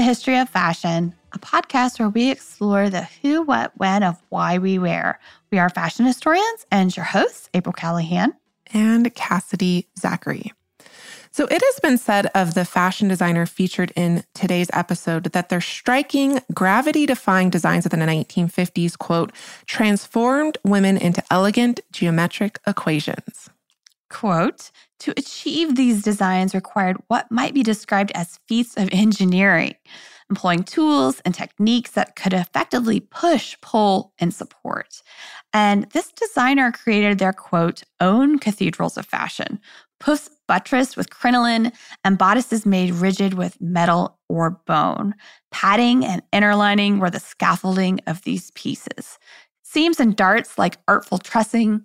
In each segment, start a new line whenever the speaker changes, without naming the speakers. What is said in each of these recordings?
the history of fashion, a podcast where we explore the who, what, when of why we wear. We are fashion historians and your hosts, April Callahan
and Cassidy Zachary. So it has been said of the fashion designer featured in today's episode that their striking, gravity defying designs of the 1950s, quote, transformed women into elegant geometric equations.
Quote, to achieve these designs required what might be described as feats of engineering, employing tools and techniques that could effectively push, pull, and support. And this designer created their quote, own cathedrals of fashion, puffs buttressed with crinoline, and bodices made rigid with metal or bone. Padding and inner lining were the scaffolding of these pieces. Seams and darts, like artful trussing,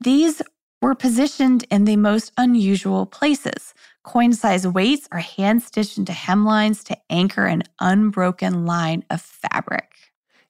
these were positioned in the most unusual places. Coin size weights are hand stitched into hemlines to anchor an unbroken line of fabric.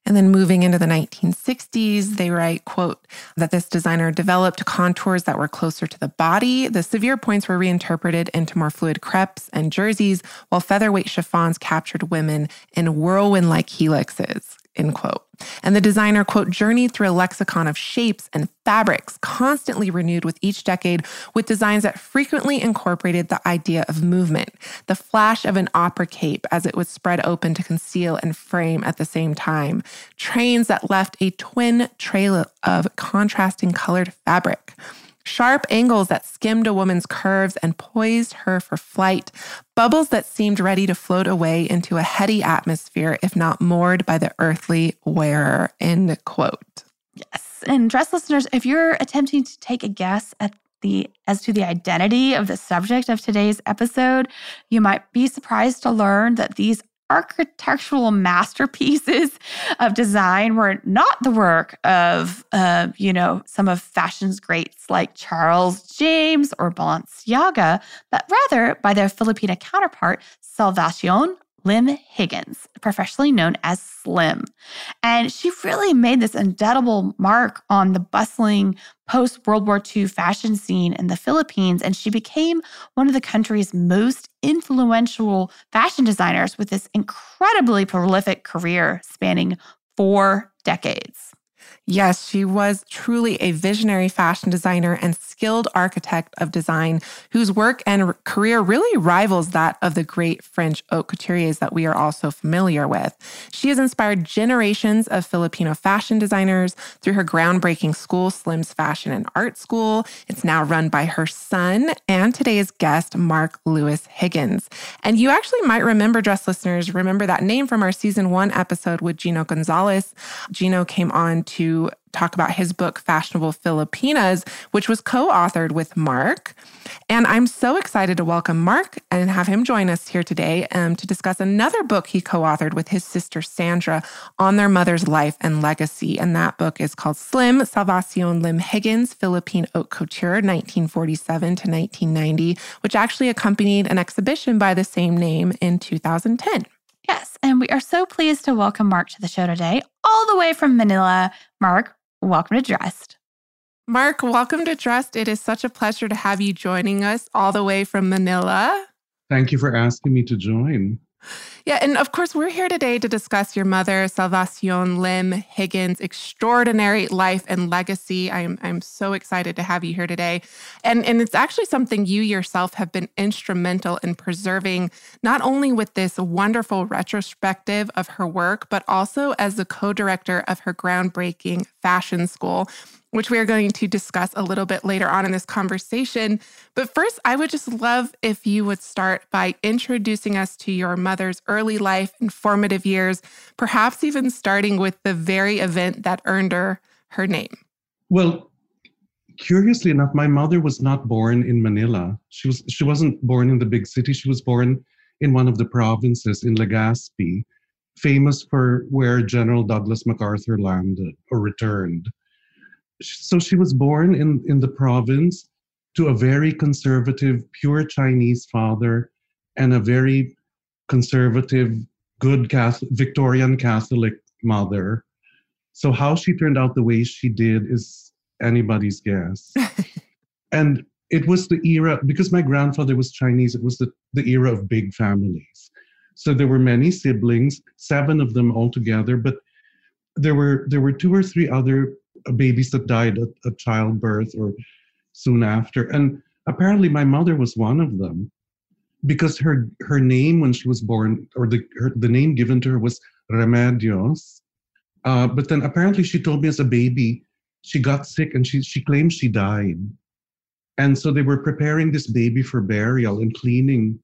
And then moving into the 1960s, they write, quote, that this designer developed contours that were closer to the body. The severe points were reinterpreted into more fluid crepes and jerseys, while featherweight chiffons captured women in whirlwind like helixes end quote. And the designer, quote, journeyed through a lexicon of shapes and fabrics, constantly renewed with each decade, with designs that frequently incorporated the idea of movement, the flash of an opera cape as it was spread open to conceal and frame at the same time, trains that left a twin trail of contrasting colored fabric sharp angles that skimmed a woman's curves and poised her for flight, bubbles that seemed ready to float away into a heady atmosphere if not moored by the earthly wearer. End quote.
Yes. And dress listeners, if you're attempting to take a guess at the as to the identity of the subject of today's episode, you might be surprised to learn that these architectural masterpieces of design were not the work of, uh, you know, some of fashion's greats like Charles James or Balenciaga, but rather by their Filipina counterpart, Salvacion Lim Higgins, professionally known as Slim. And she really made this indelible mark on the bustling post World War II fashion scene in the Philippines. And she became one of the country's most influential fashion designers with this incredibly prolific career spanning four decades.
Yes, she was truly a visionary fashion designer and skilled architect of design whose work and career really rivals that of the great French haute couturiers that we are also familiar with. She has inspired generations of Filipino fashion designers through her groundbreaking school, Slim's Fashion and Art School. It's now run by her son and today's guest, Mark Lewis Higgins. And you actually might remember, dress listeners, remember that name from our season one episode with Gino Gonzalez. Gino came on to talk about his book, Fashionable Filipinas, which was co authored with Mark. And I'm so excited to welcome Mark and have him join us here today um, to discuss another book he co authored with his sister Sandra on their mother's life and legacy. And that book is called Slim Salvacion Lim Higgins, Philippine Haute Couture, 1947 to 1990, which actually accompanied an exhibition by the same name in 2010.
Yes, and we are so pleased to welcome Mark to the show today, all the way from Manila. Mark, welcome to Dressed.
Mark, welcome to Dressed. It is such a pleasure to have you joining us all the way from Manila.
Thank you for asking me to join.
Yeah, and of course, we're here today to discuss your mother, Salvacion Lim Higgins' extraordinary life and legacy. I'm, I'm so excited to have you here today. And, and it's actually something you yourself have been instrumental in preserving, not only with this wonderful retrospective of her work, but also as the co director of her groundbreaking fashion school which we are going to discuss a little bit later on in this conversation. But first, I would just love if you would start by introducing us to your mother's early life and formative years, perhaps even starting with the very event that earned her her name.
Well, curiously enough, my mother was not born in Manila. She was she wasn't born in the big city. She was born in one of the provinces in Legazpi, famous for where General Douglas MacArthur landed or returned. So she was born in, in the province to a very conservative, pure Chinese father and a very conservative, good Catholic, Victorian Catholic mother. So how she turned out the way she did is anybody's guess. and it was the era because my grandfather was Chinese. It was the, the era of big families. So there were many siblings, seven of them altogether, but there were there were two or three other babies that died at, at childbirth or soon after. And apparently my mother was one of them because her her name when she was born or the her, the name given to her was Remedios. Uh, but then apparently she told me as a baby she got sick and she she claimed she died. And so they were preparing this baby for burial and cleaning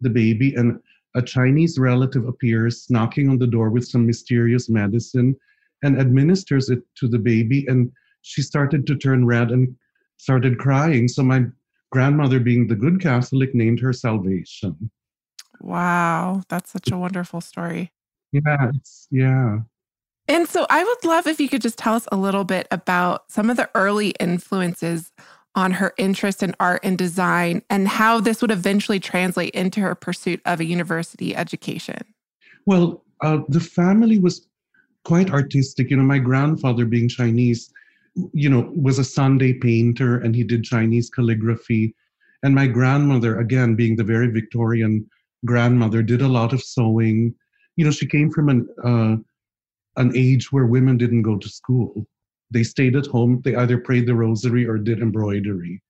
the baby and a Chinese relative appears knocking on the door with some mysterious medicine and administers it to the baby and she started to turn red and started crying. So my grandmother being the good catholic named her Salvacion.
Wow that's such a wonderful story.
Yeah yeah.
And so i would love if you could just tell us a little bit about some of the early influences on her interest in art and design and how this would eventually translate into her pursuit of a university education.
Well, uh, the family was quite artistic. You know, my grandfather, being Chinese, you know, was a Sunday painter and he did Chinese calligraphy. And my grandmother, again, being the very Victorian grandmother, did a lot of sewing. You know, she came from an uh, an age where women didn't go to school. They stayed at home. They either prayed the rosary or did embroidery.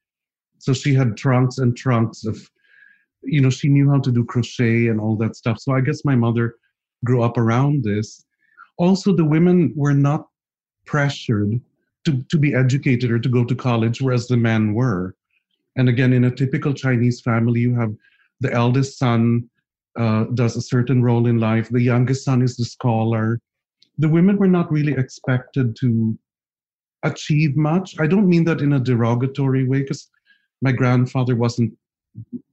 So she had trunks and trunks of, you know, she knew how to do crochet and all that stuff. So I guess my mother grew up around this. Also, the women were not pressured to, to be educated or to go to college, whereas the men were. And again, in a typical Chinese family, you have the eldest son uh, does a certain role in life, the youngest son is the scholar. The women were not really expected to achieve much. I don't mean that in a derogatory way because my grandfather wasn't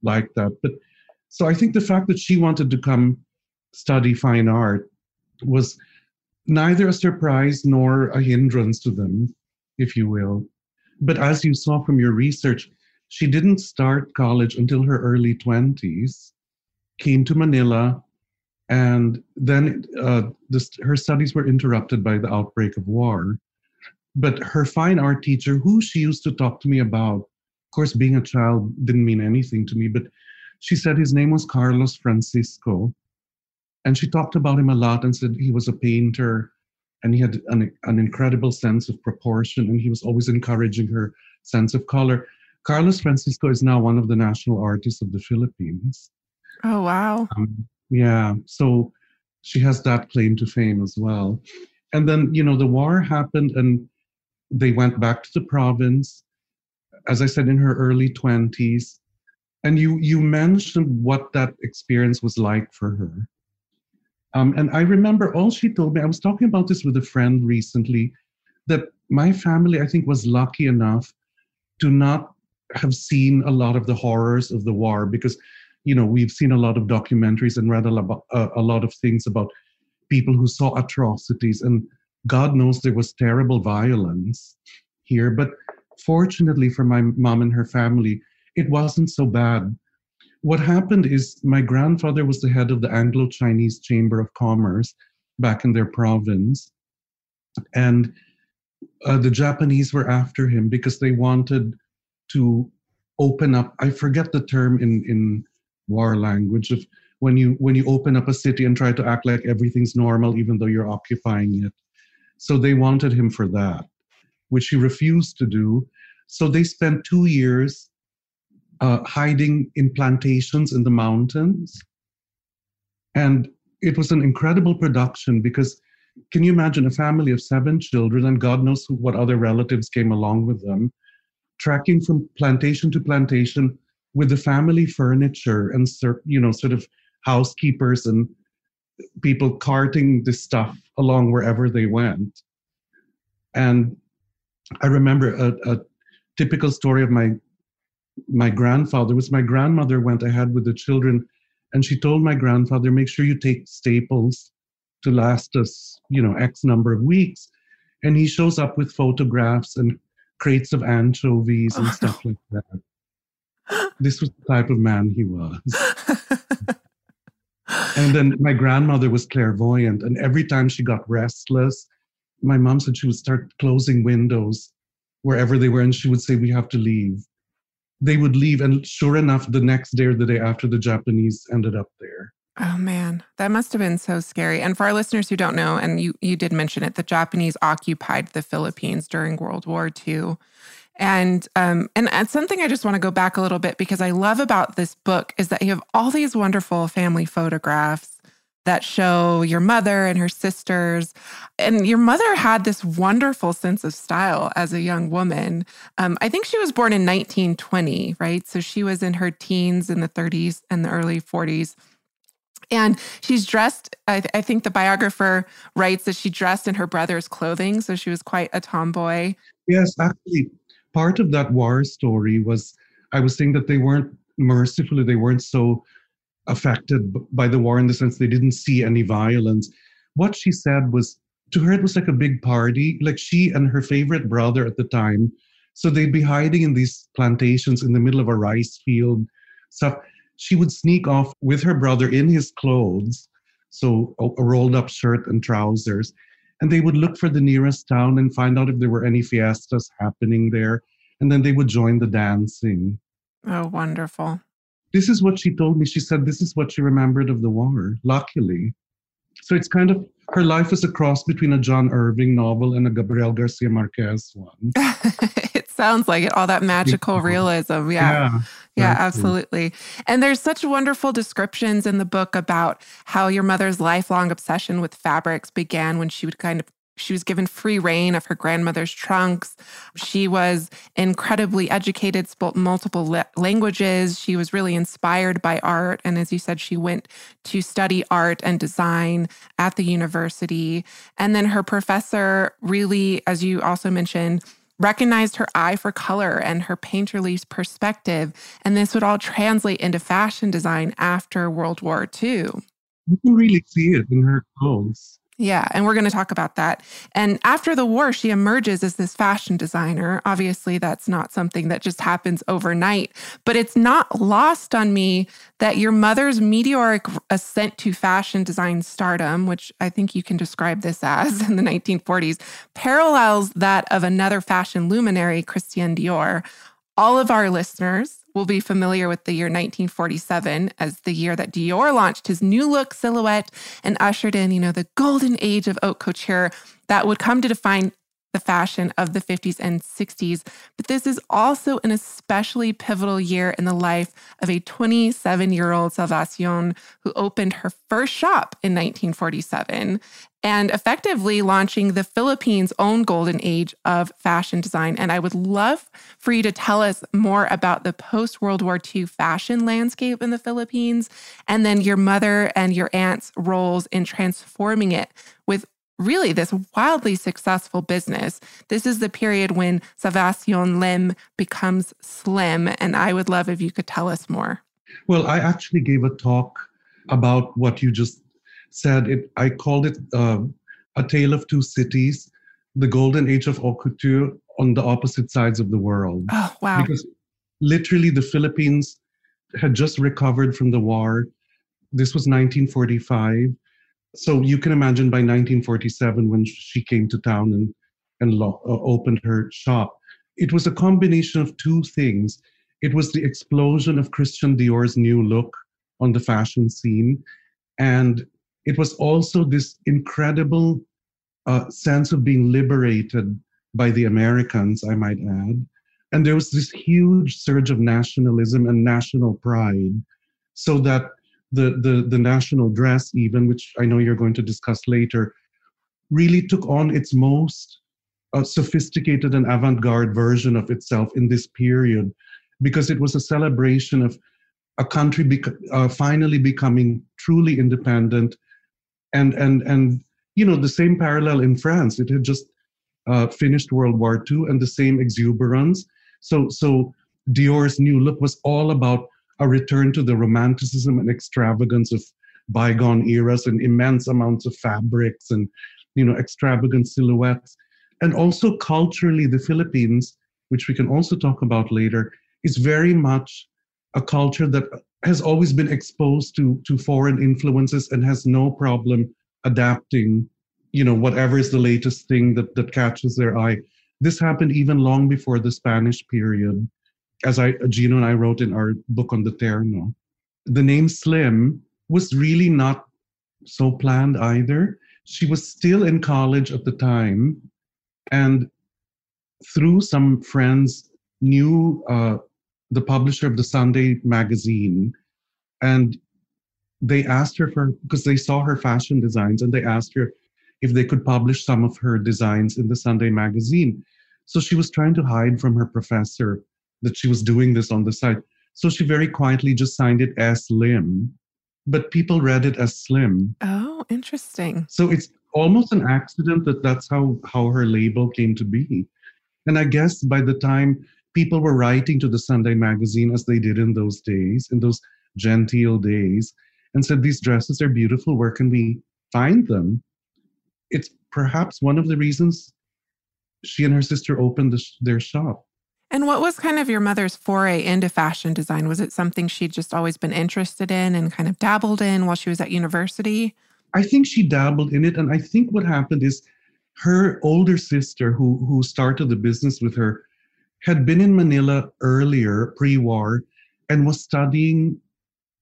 like that. But so I think the fact that she wanted to come study fine art was neither a surprise nor a hindrance to them, if you will. But as you saw from your research, she didn't start college until her early 20s, came to Manila, and then uh, her studies were interrupted by the outbreak of war but her fine art teacher, who she used to talk to me about, of course, being a child didn't mean anything to me, but she said his name was Carlos Francisco. And she talked about him a lot and said he was a painter and he had an, an incredible sense of proportion and he was always encouraging her sense of color. Carlos Francisco is now one of the national artists of the Philippines.
Oh, wow.
Um, yeah. So she has that claim to fame as well. And then, you know, the war happened and they went back to the province, as I said, in her early 20s. And you, you mentioned what that experience was like for her. Um, and I remember all she told me, I was talking about this with a friend recently, that my family, I think, was lucky enough to not have seen a lot of the horrors of the war because, you know, we've seen a lot of documentaries and read a lot, uh, a lot of things about people who saw atrocities and God knows there was terrible violence here, but fortunately for my mom and her family, it wasn't so bad. What happened is my grandfather was the head of the Anglo Chinese Chamber of Commerce back in their province. And uh, the Japanese were after him because they wanted to open up. I forget the term in, in war language of when you when you open up a city and try to act like everything's normal even though you're occupying it so they wanted him for that, which he refused to do. So they spent two years uh, hiding in plantations in the mountains. And it was an incredible production because can you imagine a family of seven children and God knows what other relatives came along with them, tracking from plantation to plantation with the family furniture and you know sort of housekeepers and people carting the stuff along wherever they went. And I remember a, a typical story of my my grandfather was my grandmother went ahead with the children And she told my grandfather, make sure you take staples to last us, you know, X number of weeks. And he shows up with photographs and crates of anchovies and stuff like that. This was the type of man he was. and then my grandmother was clairvoyant. And every time she got restless, my mom said she would start closing windows wherever they were. And she would say, We have to leave. They would leave. And sure enough, the next day or the day after, the Japanese ended up there.
Oh man, that must have been so scary. And for our listeners who don't know, and you you did mention it, the Japanese occupied the Philippines during World War II. And um and, and something I just want to go back a little bit because I love about this book is that you have all these wonderful family photographs that show your mother and her sisters. And your mother had this wonderful sense of style as a young woman. Um, I think she was born in 1920, right? So she was in her teens in the 30s and the early 40s. And she's dressed, I, th- I, think the biographer writes that she dressed in her brother's clothing. So she was quite a tomboy.
Yes, actually, part of that war story was I was saying that they weren't mercifully, they weren't so affected by the war in the sense they didn't see any violence. What she said was to her, it was like a big party, like she and her favorite brother at the time. So they'd be hiding in these plantations in the middle of a rice field, stuff she would sneak off with her brother in his clothes, so a, a rolled up shirt and trousers, and they would look for the nearest town and find out if there were any fiestas happening there, and then they would join the dancing.
Oh, wonderful.
This is what she told me. She said this is what she remembered of the war, luckily. So it's kind of her life is a cross between a John Irving novel and a Gabriel Garcia Marquez one.
it sounds like it, all that magical realism. Yeah. yeah. Yeah, absolutely. And there's such wonderful descriptions in the book about how your mother's lifelong obsession with fabrics began when she would kind of she was given free reign of her grandmother's trunks. She was incredibly educated, spoke multiple la- languages. She was really inspired by art. And as you said, she went to study art and design at the university. And then her professor really, as you also mentioned, recognized her eye for color and her painterly perspective. And this would all translate into fashion design after World War II.
You can really see it in her clothes.
Yeah, and we're going to talk about that. And after the war, she emerges as this fashion designer. Obviously, that's not something that just happens overnight, but it's not lost on me that your mother's meteoric ascent to fashion design stardom, which I think you can describe this as in the 1940s, parallels that of another fashion luminary, Christian Dior. All of our listeners will be familiar with the year 1947 as the year that Dior launched his new look silhouette and ushered in, you know, the golden age of haute couture that would come to define the fashion of the 50s and 60s. But this is also an especially pivotal year in the life of a 27 year old Salvacion who opened her first shop in 1947 and effectively launching the Philippines' own golden age of fashion design. And I would love for you to tell us more about the post World War II fashion landscape in the Philippines, and then your mother and your aunt's roles in transforming it with really this wildly successful business. This is the period when Salvacion Lim becomes slim. And I would love if you could tell us more.
Well, I actually gave a talk about what you just said. It, I called it uh, A Tale of Two Cities, the golden age of haute couture on the opposite sides of the world.
Oh, wow.
Because literally the Philippines had just recovered from the war. This was 1945 so you can imagine by 1947 when she came to town and and lo- uh, opened her shop it was a combination of two things. It was the explosion of christian dior's new look on the fashion scene and it was also this incredible uh, sense of being liberated by the americans i might add. And there was this huge surge of nationalism and national pride so that the, the, the national dress, even, which I know you're going to discuss later, really took on its most uh, sophisticated and avant garde version of itself in this period because it was a celebration of a country bec- uh, finally becoming truly independent and and and you know the same parallel in france. It had just uh, finished world war ii and the same exuberance. So so dior's new look was all about a return to the romanticism and extravagance of bygone eras and immense amounts of fabrics and you know extravagant silhouettes. And also culturally the philippines which we can also talk about later is very much a culture that has always been exposed to to foreign influences and has no problem adapting you know whatever is the latest thing that that catches their eye. This happened even long before the spanish period as i gino and i wrote in our book on the terno the name slim was really not so planned either she was still in college at the time and through some friends knew uh, the publisher of the sunday magazine and they asked her for because they saw her fashion designs and they asked her if they could publish some of her designs in the Sunday magazine. So she was trying to hide from her professor that she was doing this on the side. So she very quietly just signed it as S. Lim, but people read it as Slim.
Oh, interesting.
So it's almost an accident that that's how how her label came to be. And I guess by the time people were writing to the Sunday magazine as they did in those days, in those genteel days, and said, These dresses are beautiful. Where can we find them? It's perhaps one of the reasons she and her sister opened the, their shop.
And what was kind of your mother's foray into fashion design? Was it something she'd just always been interested in and kind of dabbled in while she was at university?
I think she dabbled in it. And I think what happened is her older sister, who, who started the business with her, had been in Manila earlier, pre war, and was studying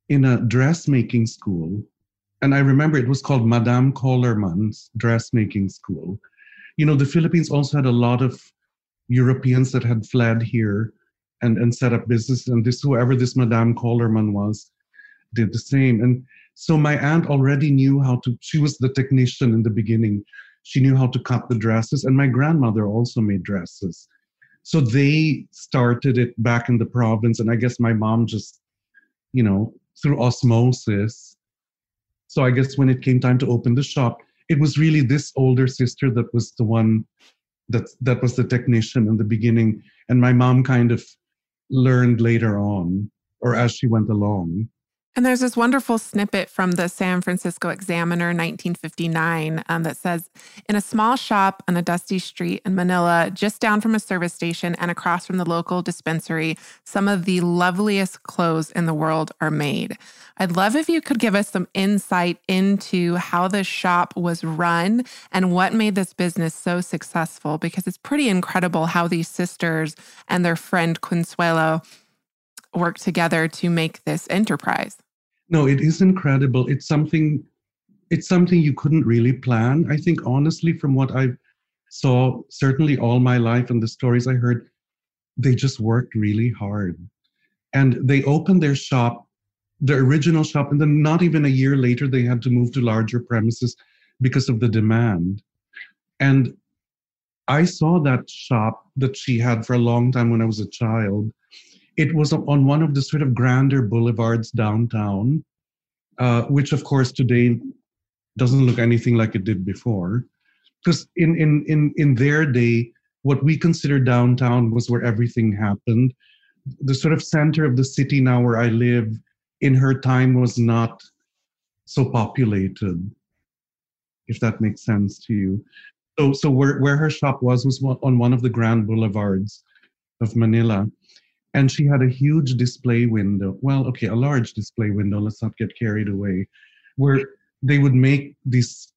in a dressmaking school. And I remember it was called Madame Kollerman's dressmaking school. You know, the Philippines also had a lot of Europeans that had fled here and, and set up business. And this, whoever this Madame Kollerman was, did the same. And so my aunt already knew how to, she was the technician in the beginning. She knew how to cut the dresses. And my grandmother also made dresses. So they started it back in the province. And I guess my mom just, you know, through osmosis. So I guess when it came time to open the shop, it was really this older sister that was the one that that was the technician in the beginning, and my mom kind of learned later on or as she went along.
And there's this wonderful snippet from the San Francisco Examiner 1959 um, that says In a small shop on a dusty street in Manila, just down from a service station and across from the local dispensary, some of the loveliest clothes in the world are made. I'd love if you could give us some insight into how the shop was run and what made this business so successful, because it's pretty incredible how these sisters and their friend Consuelo work together to make this enterprise.
No, it is incredible. It's something it's something you couldn't really plan. I think honestly from what I saw certainly all my life and the stories I heard they just worked really hard. And they opened their shop, the original shop and then not even a year later they had to move to larger premises because of the demand. And I saw that shop that she had for a long time when I was a child it was on one of the sort of grander boulevards downtown, uh, which of course today doesn't look anything like it did before. Because in, in, in, in their day, what we consider downtown was where everything happened. The sort of center of the city now where I live in her time was not so populated, if that makes sense to you. So, so where, where her shop was was on one of the grand boulevards of Manila and she had a huge display window. Well okay a large display window let's not get carried away where they would make these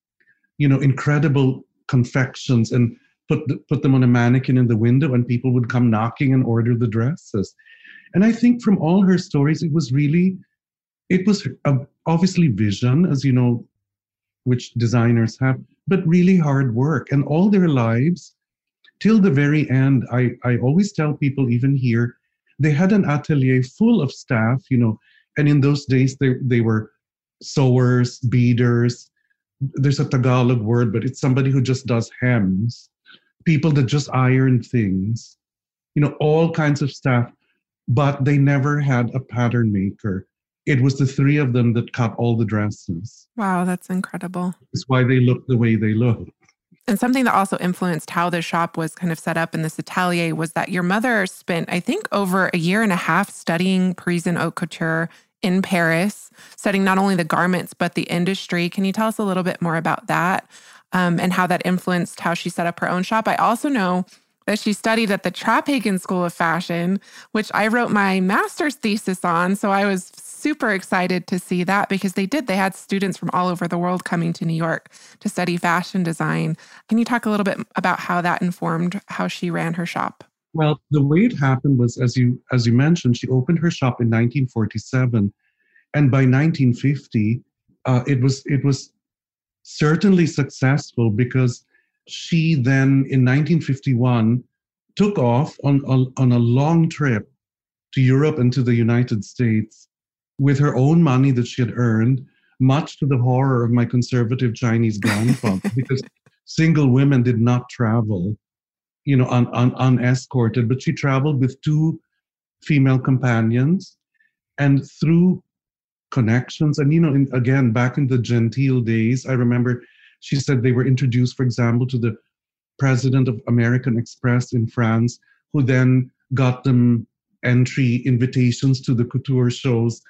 you know incredible confections and put the, put them on a mannequin in the window and people would come knocking and order the dresses. And i think from all her stories it was really it was obviously vision as you know which designers have but really hard work. And all their lives till the very end i i always tell people even here they had an atelier full of staff, you know, and in those days they, they were sewers, beaders. There's a Tagalog word, but it's somebody who just does hems, people that just iron things, you know, all kinds of staff, but they never had a pattern maker. It was the three of them that cut all the dresses.
Wow, that's incredible.
It's why they look the way they look.
And something that also influenced how the shop was kind of set up in this atelier was that your mother spent, I think, over a year and a half studying Parisian haute couture in Paris, studying not only the garments, but the industry. Can you tell us a little bit more about that um, and how that influenced how she set up her own shop? I also know that she studied at the Traphagen School of Fashion, which I wrote my master's thesis on. So I was super excited to see that because they did. They had students from all over the world coming to New York to study fashion design. Can you talk a little bit about how that informed how she ran her shop?
Well, the way it happened was, as you as you mentioned, she opened her shop in 1947, and by 1950, uh, it was it was certainly successful because she then in 1951 took off on, on, on a long trip to Europe and to the United States with her own money that she had earned, much to the horror of my conservative Chinese grandfather, because single women did not travel, you know, un, un, unescorted, but she traveled with two female companions. And through connections, and, you know, in, again, back in the genteel days, I remember she said they were introduced, for example, to the president of American Express in France, who then got them entry invitations to the couture shows.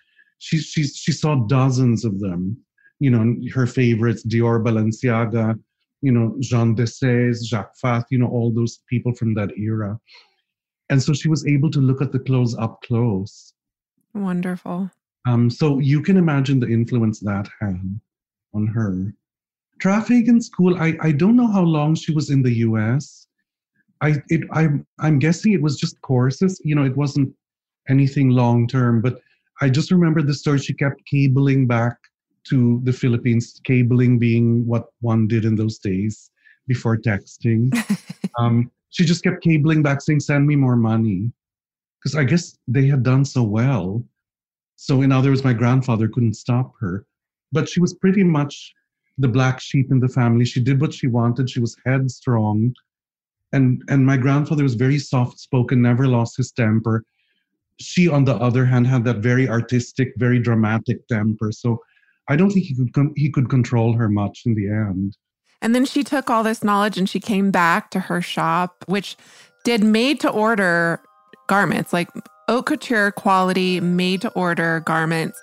She, she, she saw dozens of them. You know, her favorites, Dior, Balenciaga, you know, Jean Dessès, Jacques Fath, you know, all those people from that era. And so she was able to look at the clothes up close.
Wonderful.
Um, so you can imagine the influence that had on her. Traphagen School, I, I don't know how long she was in the US. I it I I'm guessing it was just courses. You know, it wasn't anything long term, but I just remember the story. She kept cabling back to the Philippines, cabling being what one did in those days before texting. um, she just kept cabling back saying, send me more money. Because I guess they had done so well. So, in other words, my grandfather couldn't stop her. But she was pretty much the black sheep in the family. She did what she wanted. She was headstrong. And, and my grandfather was very soft spoken, never lost his temper. She, on the other hand, had that very artistic, very dramatic temper. So I don't think he could he could control her much in the end.
And then she took all this knowledge and she came back to her shop, which did made to order garments, like haute couture quality, made to order garments.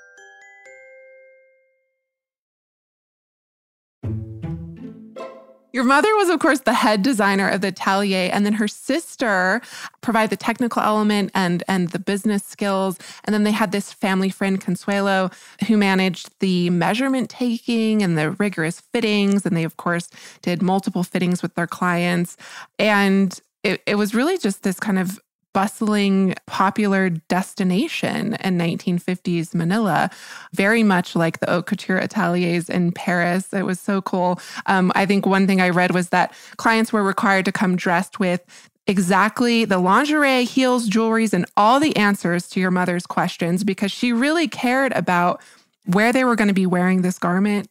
Your mother was, of course, the head designer of the atelier, and then her sister provided the technical element and and the business skills. And then they had this family friend, Consuelo, who managed the measurement taking and the rigorous fittings. And they, of course, did multiple fittings with their clients. And it, it was really just this kind of bustling, popular destination in 1950s Manila, very much like the haute couture ateliers in Paris. It was so cool. Um, I think one thing I read was that clients were required to come dressed with exactly the lingerie, heels, jewelries, and all the answers to your mother's questions because she really cared about where they were going to be wearing this garment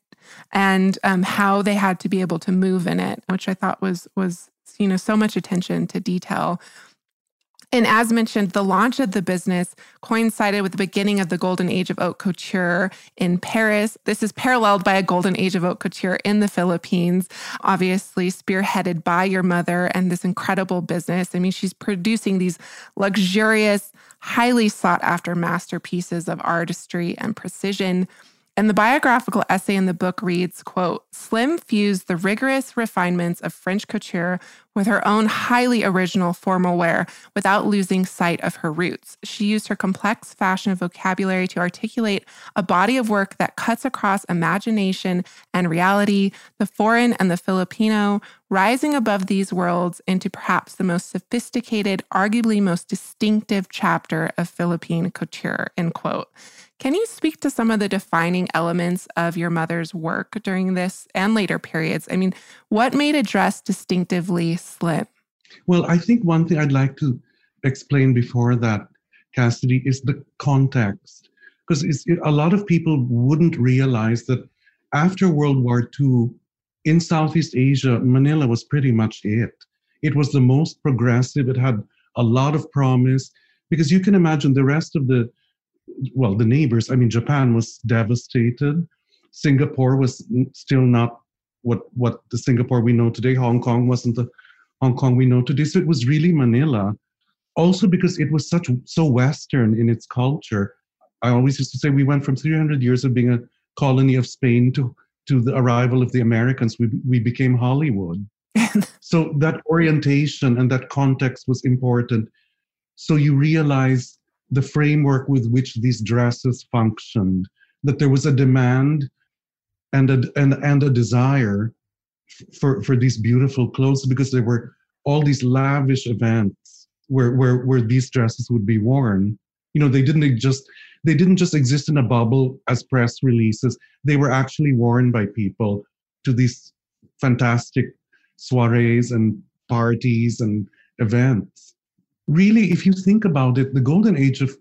and um, how they had to be able to move in it, which I thought was was you know so much attention to detail. And as mentioned, the launch of the business coincided with the beginning of the golden age of haute couture in Paris. This is paralleled by a golden age of haute couture in the Philippines, obviously spearheaded by your mother and this incredible business. I mean, she's producing these luxurious, highly sought after masterpieces of artistry and precision. And the biographical essay in the book reads, quote, Slim fused the rigorous refinements of French couture with her own highly original formal wear without losing sight of her roots. She used her complex fashion vocabulary to articulate a body of work that cuts across imagination and reality, the foreign and the Filipino, rising above these worlds into perhaps the most sophisticated, arguably most distinctive chapter of Philippine couture, end quote. Can you speak to some of the defining elements of your mother's work during this and later periods? I mean, what made a dress distinctively slim?
Well, I think one thing I'd like to explain before that, Cassidy, is the context. Because it, a lot of people wouldn't realize that after World War II, in Southeast Asia, Manila was pretty much it. It was the most progressive, it had a lot of promise. Because you can imagine the rest of the well, the neighbors, I mean, Japan was devastated. Singapore was still not what what the Singapore we know today. Hong Kong wasn't the Hong Kong we know today. So it was really Manila. Also because it was such so Western in its culture. I always used to say we went from 300 years of being a colony of Spain to to the arrival of the Americans. We we became Hollywood. so that orientation and that context was important. So you realize the framework with which these dresses functioned, that there was a demand and a, and, and a desire for, for these beautiful clothes because there were all these lavish events where, where, where these dresses would be worn. You know, they didn't just they didn't just exist in a bubble as press releases. They were actually worn by people to these fantastic soirees and parties and events. Really, if you think about it, the golden age of,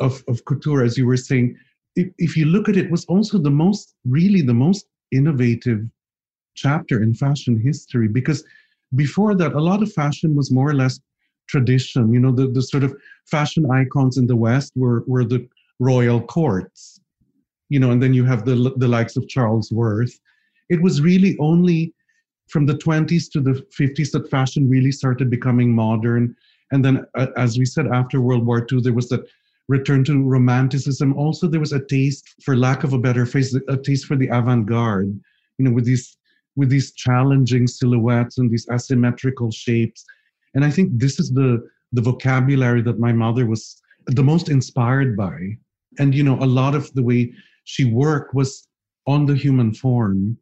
of, of couture, as you were saying, if, if you look at it, was also the most, really the most innovative chapter in fashion history because before that, a lot of fashion was more or less tradition. You know, the, the sort of fashion icons in the West were, were the royal courts, you know, and then you have the, the likes of Charles Worth. It was really only from the 20s to the 50s that fashion really started becoming modern. And then, uh, as we said, after World War II, there was that return to romanticism. Also, there was a taste, for lack of a better phrase, a taste for the avant-garde. You know, with these with these challenging silhouettes and these asymmetrical shapes. And I think this is the the vocabulary that my mother was the most inspired by. And you know, a lot of the way she worked was on the human form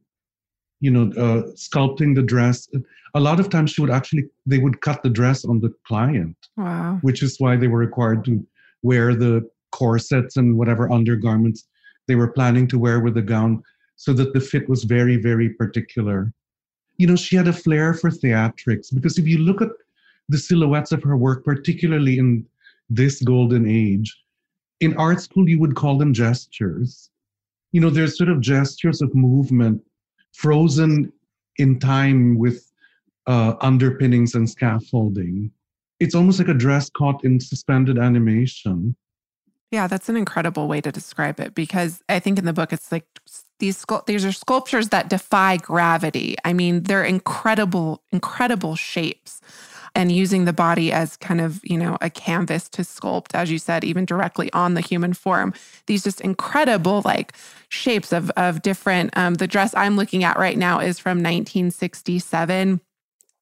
you know, uh, sculpting the dress. A lot of times she would actually, they would cut the dress on the client.
Wow.
Which is why they were required to wear the corsets and whatever undergarments they were planning to wear with the gown so that the fit was very, very particular. You know, she had a flair for theatrics because if you look at the silhouettes of her work, particularly in this golden age, in art school, you would call them gestures. You know, there's sort of gestures of movement frozen in time with uh, underpinnings and scaffolding. It's almost like a dress caught in suspended animation.
Yeah, that's an incredible way to describe it because I think in the book it's like these these are sculptures that defy gravity. I mean, they're incredible, incredible shapes and using the body as kind of, you know, a canvas to sculpt, as you said, even directly on the human form. These just incredible like shapes of of different. Um, the dress I'm looking at right now is from 1967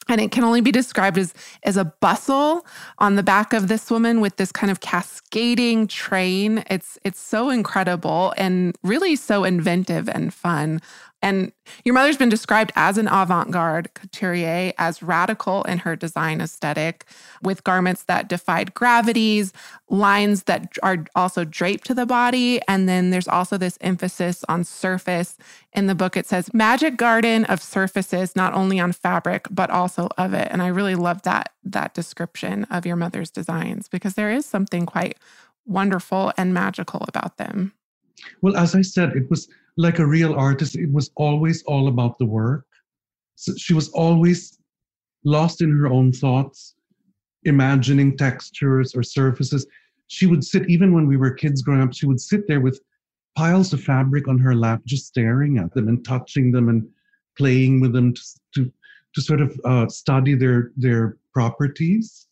and it can only be described as as a bustle on the back of this woman with this kind of cascading train it's it's so incredible and really so inventive and fun and your mother's been described as an avant garde couturier, as radical in her design aesthetic, with garments that defied gravities, lines that are also draped to the body. And then there's also this emphasis on surface. In the book, it says magic garden of surfaces, not only on fabric, but also of it. And I really love that, that description of your mother's designs because there is something quite wonderful and magical about them.
Well, as I said, it was like a real artist, it was always all about the work. So she was always lost in her own thoughts, imagining textures or surfaces. She would sit, even when we were kids growing up, she would sit there with piles of fabric on her lap, just staring at them and touching them and playing with them to, to, to sort of uh, study their, their properties.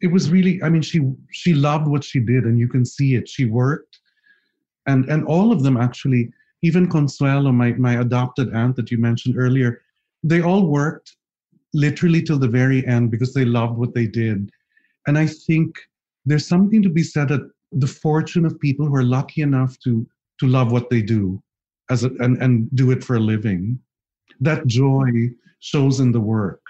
It was really, I mean, she she loved what she did, and you can see it. She worked and and all of them actually even consuelo my, my adopted aunt that you mentioned earlier they all worked literally till the very end because they loved what they did. And i think there's something to be said that the fortune of people who are lucky enough to to love what they do as a, and, and do it for a living that joy shows in the work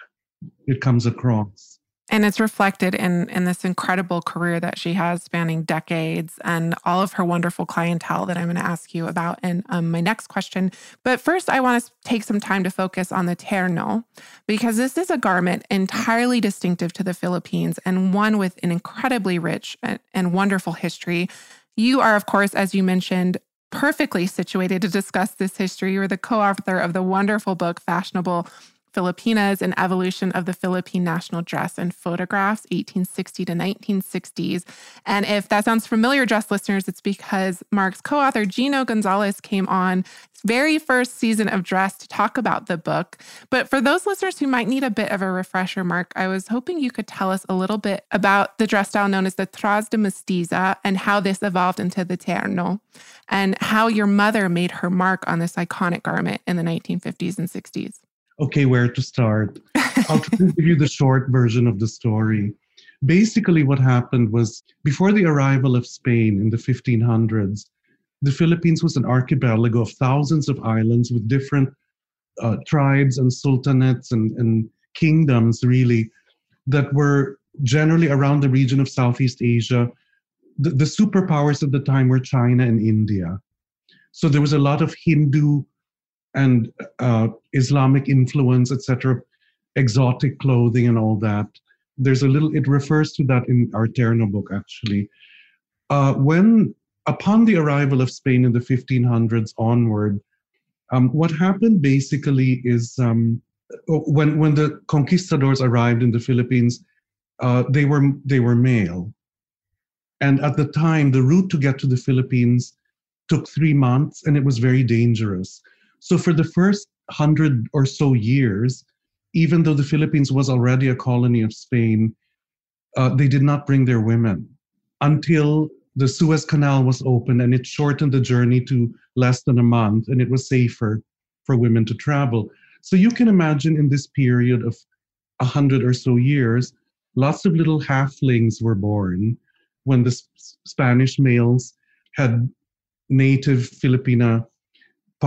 it comes across
and it's reflected in in this incredible career that she has spanning decades and all of her wonderful clientele that I'm going to ask you about in um, my next question. But first, I want to take some time to focus on the terno because this is a garment entirely distinctive to the Philippines and one with an incredibly rich and, and wonderful history. You are, of course, as you mentioned, perfectly situated to discuss this history. You're the co author of the wonderful book, Fashionable Filipinas, an evolution of the Philippine national dress and photographs, 1860 to 1960s. And if that sounds familiar, dress listeners, it's because Mark's co author, Gino Gonzalez, came on very first season of Dress to talk about the book. But for those listeners who might need a bit of a refresher, Mark, I was hoping you could tell us a little bit about the dress style known as the Traje de Mestiza and how this evolved into the Terno, and how your mother made her mark on this iconic garment in the 1950s and 60s.
Okay, where to start? I'll give you the short version of the story. Basically, what happened was before the arrival of Spain in the 1500s, the Philippines was an archipelago of thousands of islands with different uh, tribes and sultanates and, and kingdoms, really, that were generally around the region of Southeast Asia. The, the superpowers at the time were China and India. So there was a lot of Hindu and uh, Islamic influence, etc., exotic clothing and all that. There's a little, it refers to that in our Terno book, actually. Uh, when upon the arrival of Spain in the 1500s onward, um, what happened basically is um, when when the conquistadors arrived in the Philippines, uh, they were they were male, and at the time the route to get to the Philippines took three months, and it was very dangerous. So for the first hundred or so years, even though the Philippines was already a colony of Spain, uh, they did not bring their women until the Suez Canal was open and it shortened the journey to less than a month and it was safer for women to travel. So you can imagine in this period of a hundred or so years, lots of little halflings were born when the Spanish males had native Filipina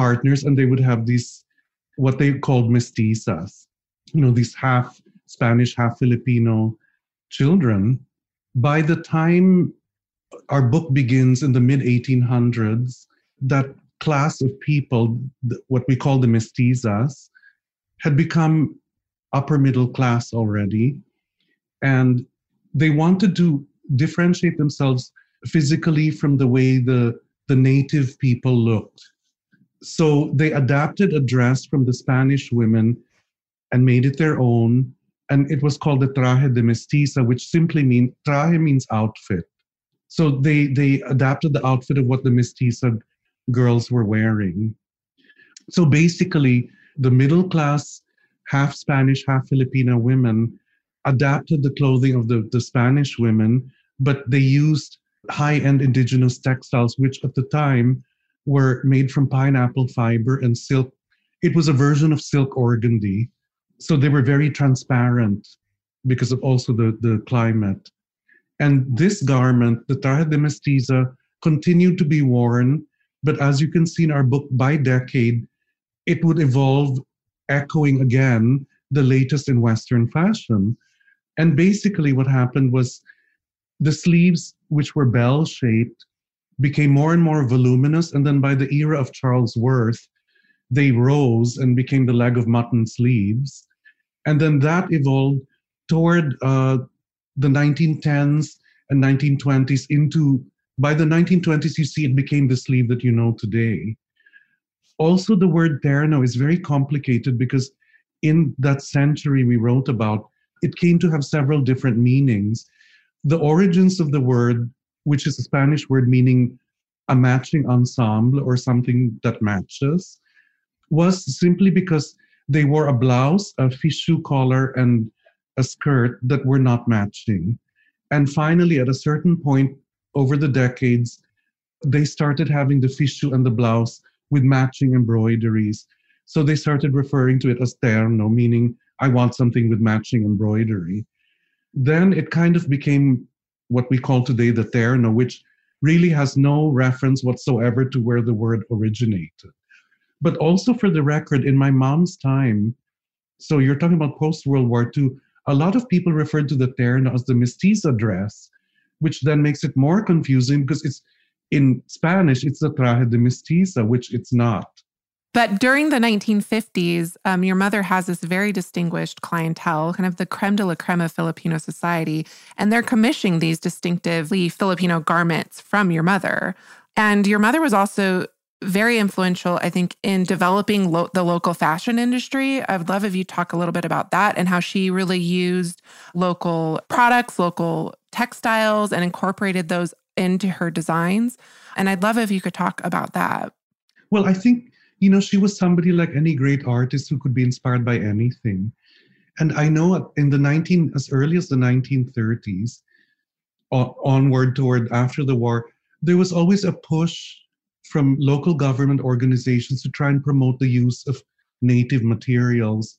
partners and they would have these what they called mestizas, you know, these half Spanish, half Filipino children. By the time our book begins in the mid 1800s. That class of people, what we call the mestizas, had become upper middle class already. And they wanted to differentiate themselves physically from the way the, the native people looked. So they adapted a dress from the Spanish women and made it their own. And it was called the traje de mestiza, which simply means traje means outfit. So they they adapted the outfit of what the mestiza girls were wearing. So basically, the middle class, half Spanish, half Filipino women adapted the clothing of the, the Spanish women, but they used high end indigenous textiles, which at the time were made from pineapple fiber and silk. It was a version of silk organdy. So they were very transparent because of also the, the climate. And this garment, the traje de mestiza, continued to be worn, but as you can see in our book, by decade, it would evolve, echoing again the latest in Western fashion. And basically, what happened was the sleeves, which were bell shaped, became more and more voluminous. And then by the era of Charles Worth, they rose and became the leg of mutton sleeves. And then that evolved toward uh, the 1910s and 1920s into by the 1920s you see it became the sleeve that you know today also the word terno is very complicated because in that century we wrote about it came to have several different meanings the origins of the word which is a spanish word meaning a matching ensemble or something that matches was simply because they wore a blouse a fichu collar and a skirt that were not matching. And finally, at a certain point over the decades, they started having the fichu and the blouse with matching embroideries. So they started referring to it as terno, meaning I want something with matching embroidery. Then it kind of became what we call today the terno, which really has no reference whatsoever to where the word originated. But also for the record, in my mom's time, so you're talking about post World War II, a lot of people refer to the terno as the mestiza dress, which then makes it more confusing because it's in Spanish, it's the traje de mestiza, which it's not.
But during the 1950s, um, your mother has this very distinguished clientele, kind of the creme de la creme of Filipino society, and they're commissioning these distinctively Filipino garments from your mother. And your mother was also very influential, I think, in developing lo- the local fashion industry. I would love if you talk a little bit about that and how she really used local products, local textiles, and incorporated those into her designs. And I'd love if you could talk about that.
Well, I think, you know, she was somebody like any great artist who could be inspired by anything. And I know in the 19, as early as the 1930s, onward toward after the war, there was always a push from local government organizations to try and promote the use of native materials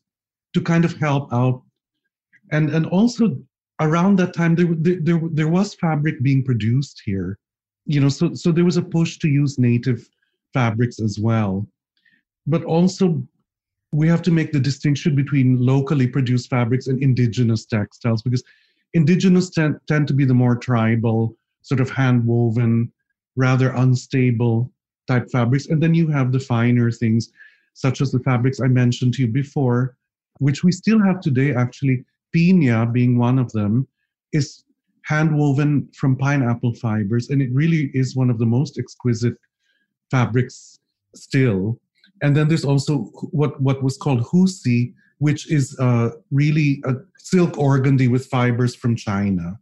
to kind of help out. And, and also around that time, there, there, there was fabric being produced here. You know, so, so there was a push to use native fabrics as well. But also, we have to make the distinction between locally produced fabrics and indigenous textiles because indigenous tend, to be the more tribal, sort of hand woven, rather unstable type fabrics. And then you have the finer things, such as the fabrics I mentioned to you before, which we still have today, actually. Pina being one of them, is hand woven from pineapple fibers. And it really is one of the most exquisite fabrics still. And then there's also what, what was called jusi, which is uh, really a silk organdy with fibers from China.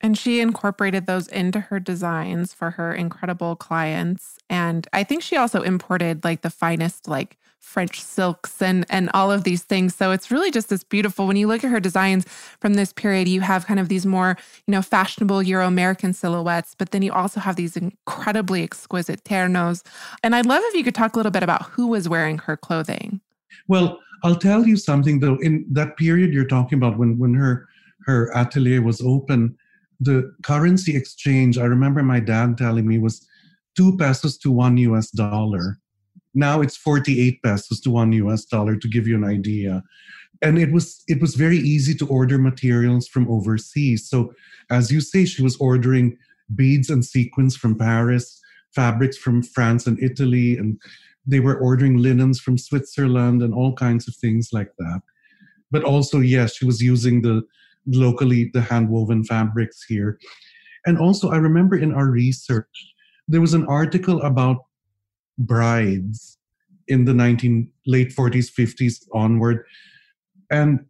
And she incorporated those into her designs for her incredible clients. And I think she also imported like the finest like French silks and and all of these things. So it's really just this beautiful. When you look at her designs from this period, you have kind of these more, you know, fashionable Euro-American silhouettes, but then you also have these incredibly exquisite ternos. And I'd love if you could talk a little bit about who was wearing her clothing.
Well, I'll tell you something though. In that period you're talking about when when her her atelier was open, the currency exchange, I remember my dad telling me, was two pesos to one US dollar. Now it's 48 pesos to one US dollar to give you an idea. And it was it was very easy to order materials from overseas. So as you say, she was ordering beads and sequins from Paris, fabrics from France and Italy, and they were ordering linens from Switzerland and all kinds of things like that. But also, yes, she was using the locally the hand woven fabrics here. And also, I remember in our research, there was an article about brides in the 19 late 40s 50s onward. And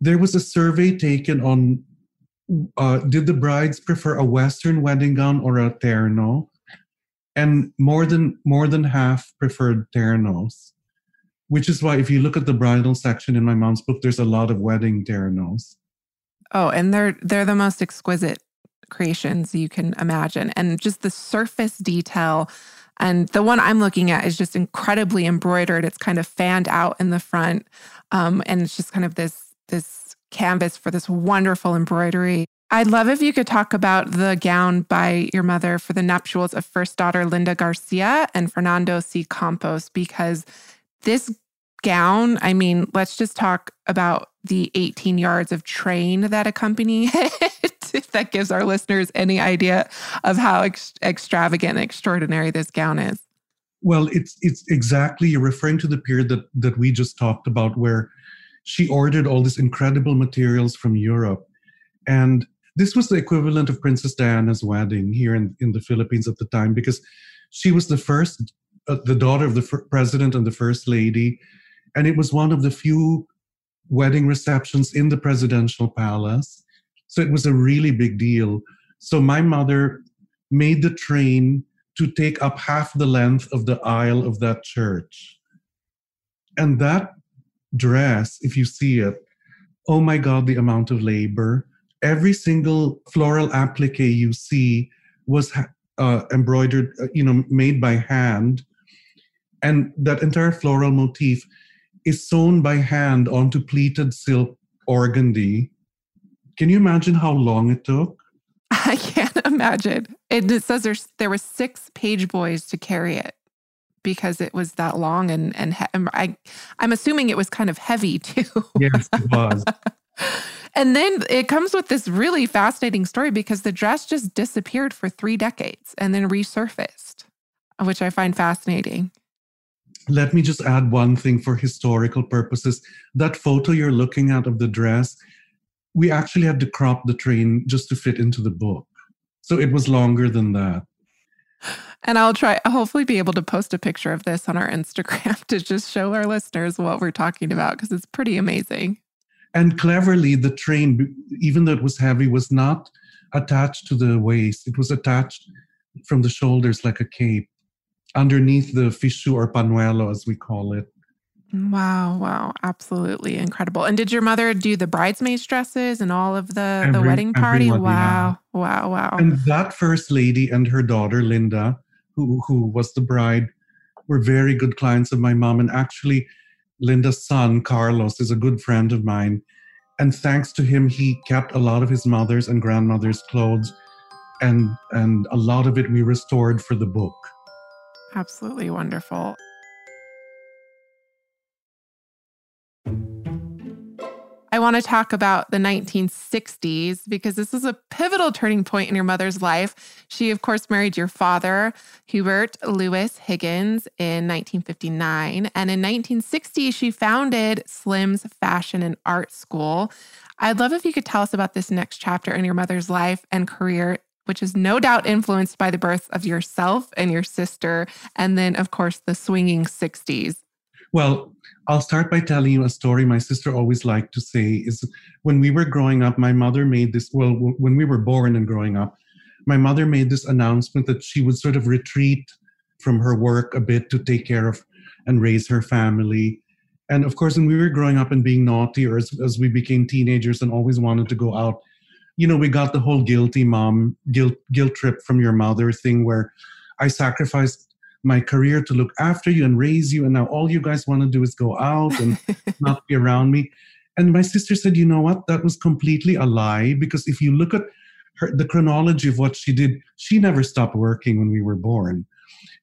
there was a survey taken on uh, did the brides prefer a western wedding gown or a terno? And more than more than half preferred ternos which is why if you look at the bridal section in my mom's book there's a lot of wedding ternos
Oh, and they're they're the most exquisite creations you can imagine. And just the surface detail. And the one I'm looking at is just incredibly embroidered. It's kind of fanned out in the front. Um, and it's just kind of this this canvas for this wonderful embroidery. I'd love if you could talk about the gown by your mother for the nuptials of first daughter Linda Garcia and Fernando C. Campos, because this gown, I mean, let's just talk about the 18 yards of train that accompany it, if that gives our listeners any idea of how ex- extravagant and extraordinary this gown is.
Well, it's it's exactly you're referring to the period that that we just talked about where she ordered all these incredible materials from Europe. And this was the equivalent of Princess Diana's wedding here in, in the Philippines at the time because she was the first, uh, the daughter of the fir- president and the first lady and it was one of the few wedding receptions in the presidential palace. So it was a really big deal. So my mother made the train to take up half the length of the aisle of that church. And that dress, if you see it, oh my God, the amount of labor. Every single floral applique you see was uh, embroidered, uh, you know, made by hand. And that entire floral motif is sewn by hand onto pleated silk organdy. Can you imagine how long it took?
I can't imagine. It, it says there's there were six page boys to carry it because it was that long and and he- I I'm assuming it was kind of heavy too.
Yes, it was.
and then it comes with this really fascinating story because the dress just disappeared for 3 decades and then resurfaced, which I find fascinating
let me just add one thing for historical purposes. That photo you're looking at of the dress, we actually had to crop the train just to fit into the book. So it was longer than that.
And I'll try, hopefully be able to post a picture of this on our Instagram to just show our listeners what we're talking about because it's pretty amazing.
And cleverly, the train, even though it was heavy, was not attached to the waist. It was attached from the shoulders like a cape underneath the fichu or panuelo, as we call it.
Wow, wow, absolutely incredible. And did your mother do the bridesmaids dresses and all of the Every, the wedding party? Wow, yeah. wow, wow.
And that first lady and her daughter Linda, who who was the bride, were very good clients of my mom. And actually, Linda's son Carlos is a good friend of mine. And thanks to him, he kept a lot of his mother's and grandmother's clothes, and and a lot of it we restored for the book.
Absolutely wonderful. I want to talk about the 1960s because this is a pivotal turning point in your mother's life. She, of course, married your father, Hubert Lewis Higgins, in 1959. And in 1960, she founded Slim's Fashion and Art School. I'd love if you could tell us about this next chapter in your mother's life and career which is no doubt influenced by the birth of yourself and your sister, and then, of course, the swinging 60s.
Well, I'll start by telling you a story my sister always liked to say is when we were growing up, my mother made this, well, when we were born and growing up, my mother made this announcement that she would sort of retreat from her work a bit to take care of and raise her family. And of course, when we were growing up and being naughty, or as, as we became teenagers and always wanted to go out, you know, we got the whole guilty mom, guilt, guilt trip from your mother thing where I sacrificed my career to look after you and raise you and now all you guys want to do is go out and not be around me. And my sister said you know what? That was completely a lie because if you look at her the chronology of what she did she never stopped working when we were born.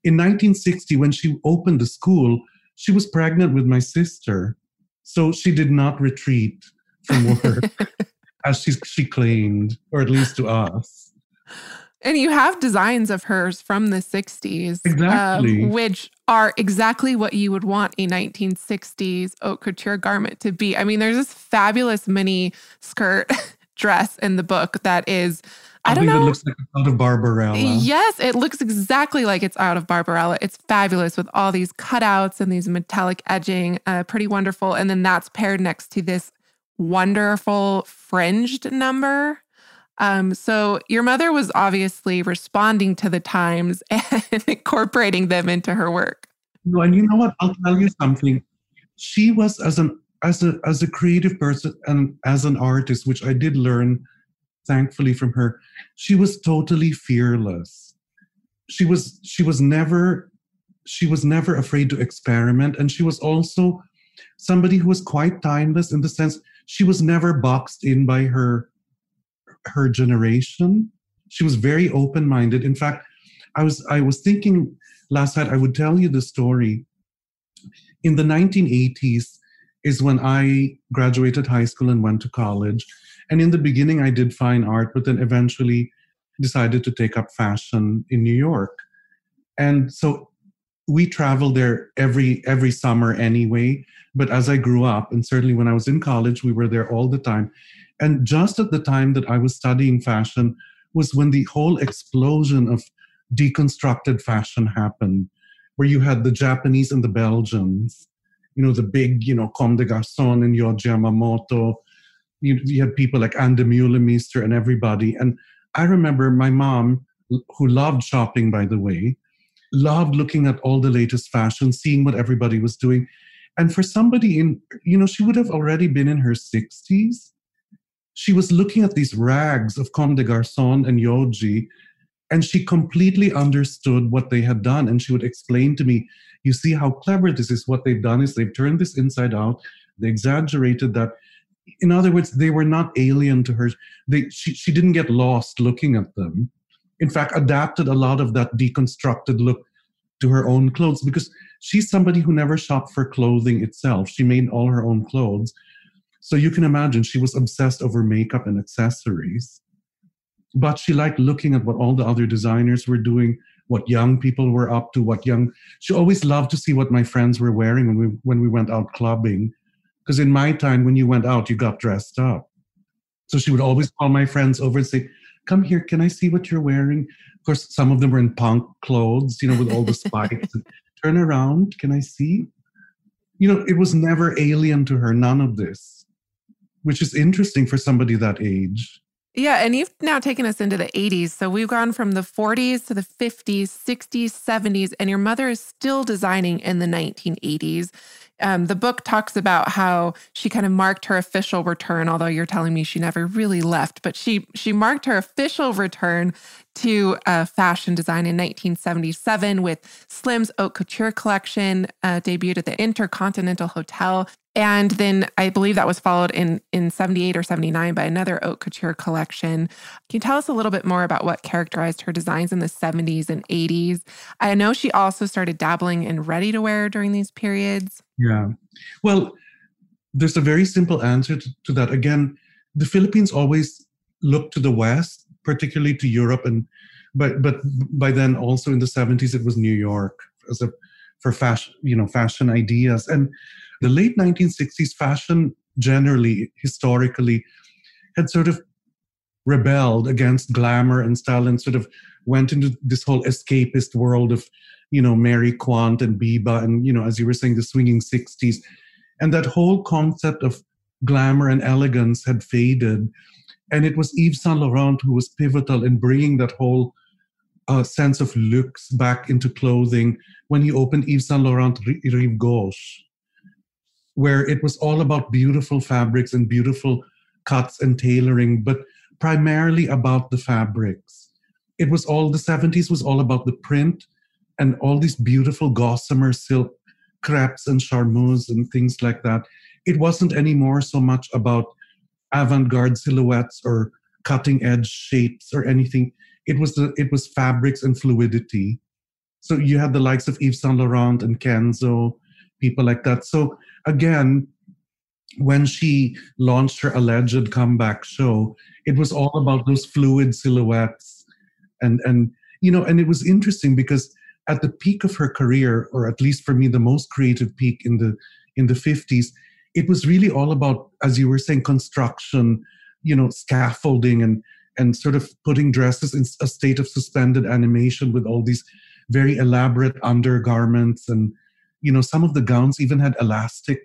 In 1960 when she opened the school she was pregnant with my sister so she did not retreat from work as she, she claimed or at least to us
and you have designs of hers from the 60s,
exactly.
Um, which are exactly what you would want a 1960s haute couture garment to be. I mean, there's this fabulous mini skirt dress in the book that is. I, I don't know.
It looks like it's out of Barbarella.
Yes, it looks exactly like it's out of Barbarella. It's fabulous with all these cutouts and these metallic edging, uh, pretty wonderful. And then that's paired next to this wonderful fringed number um, so your mother was obviously responding to the times and incorporating them into her work.
No, and you know what? I'll tell you something. She was as an as a as a creative person and as an artist, which I did learn thankfully from her, she was totally fearless. She was she was never she was never afraid to experiment and she was also somebody who was quite timeless in the sense she was never boxed in by her her generation. She was very open-minded. In fact, I was I was thinking last night I would tell you the story. In the 1980s is when I graduated high school and went to college. And in the beginning I did fine art, but then eventually decided to take up fashion in New York. And so we traveled there every every summer anyway but as i grew up and certainly when i was in college we were there all the time and just at the time that I was studying fashion was when the whole explosion of deconstructed fashion happened, where you had the Japanese and the Belgians, you know, the big, you know, Comme des Garçons and Yohji Yamamoto. You, you had people like Ann Demeulemeester and everybody. And I remember my mom, who loved shopping, by the way, loved looking at all the latest fashion, seeing what everybody was doing. And for somebody in, you know, she would have already been in her 60s she was looking at these rags of Comme des Garçons and Yohji, and she completely understood what they had done. And she would explain to me, You see how clever this is. What they've done is they've turned this inside out, they exaggerated that. In other words, they were not alien to her. They, she, she didn't get lost looking at them. In fact, adapted a lot of that deconstructed look to her own clothes because she's somebody who never shopped for clothing itself. She made all her own clothes. So you can imagine she was obsessed over makeup and accessories. But she liked looking at what all the other designers were doing, what young people were up to, what young. She always loved to see what my friends were wearing when we when we went out clubbing, because in my time when you went out you got dressed up. So she would always call my friends over and say, come here, can I see what you're wearing? Of course, some of them were in punk clothes, you know, with all the spikes. Turn around, can I see? You know, it was never alien to her, none of this, which is interesting for somebody that age.
Yeah, and you've now taken us into the 80s. So we've gone from the 40s to the 50s, 60s, 70s, and your mother is still designing in the 1980s. Um, the book talks about how she kind of marked her official return, although you're telling me she never really left, but she she marked her official return to uh, fashion design in 1977 with Slim's Haute Couture collection, uh, debuted at the Intercontinental Hotel. And then I believe that was followed in, in 78 or 79 by another haute couture collection. Can you tell us a little bit more about what characterized her designs in the 70s and 80s? I know she also started dabbling in ready to wear during these periods.
Yeah. Well, there's a very simple answer to, to that. Again, the Philippines always looked to the West particularly to Europe and but but by then also in the 70s it was New York as a for fashion you know fashion ideas and the late 1960s fashion generally historically had sort of rebelled against glamour and style and sort of went into this whole escapist world of you know Mary Quant and Biba and you know as you were saying the swinging 60s and that whole concept of glamour and elegance had faded. And it was Yves Saint Laurent who was pivotal in bringing that whole uh, sense of looks back into clothing when he opened Yves Saint Laurent Rive Gauche, where it was all about beautiful fabrics and beautiful cuts and tailoring, but primarily about the fabrics. It was all the 70s was all about the print and all these beautiful gossamer silk crepes and charmeuse and things like that. It wasn't anymore so much about avant-garde silhouettes or cutting edge shapes or anything. It was the it was fabrics and fluidity. So you had the likes of Yves Saint Laurent and Kenzo, people like that. So again, when she launched her alleged comeback show, it was all about those fluid silhouettes, and and you know, and it was interesting because at the peak of her career, or at least for me, the most creative peak in the in the fifties, it was really all about, as you were saying, construction, you know, scaffolding and and sort of putting dresses in a state of suspended animation with all these very elaborate undergarments and you know some of the gowns even had elastic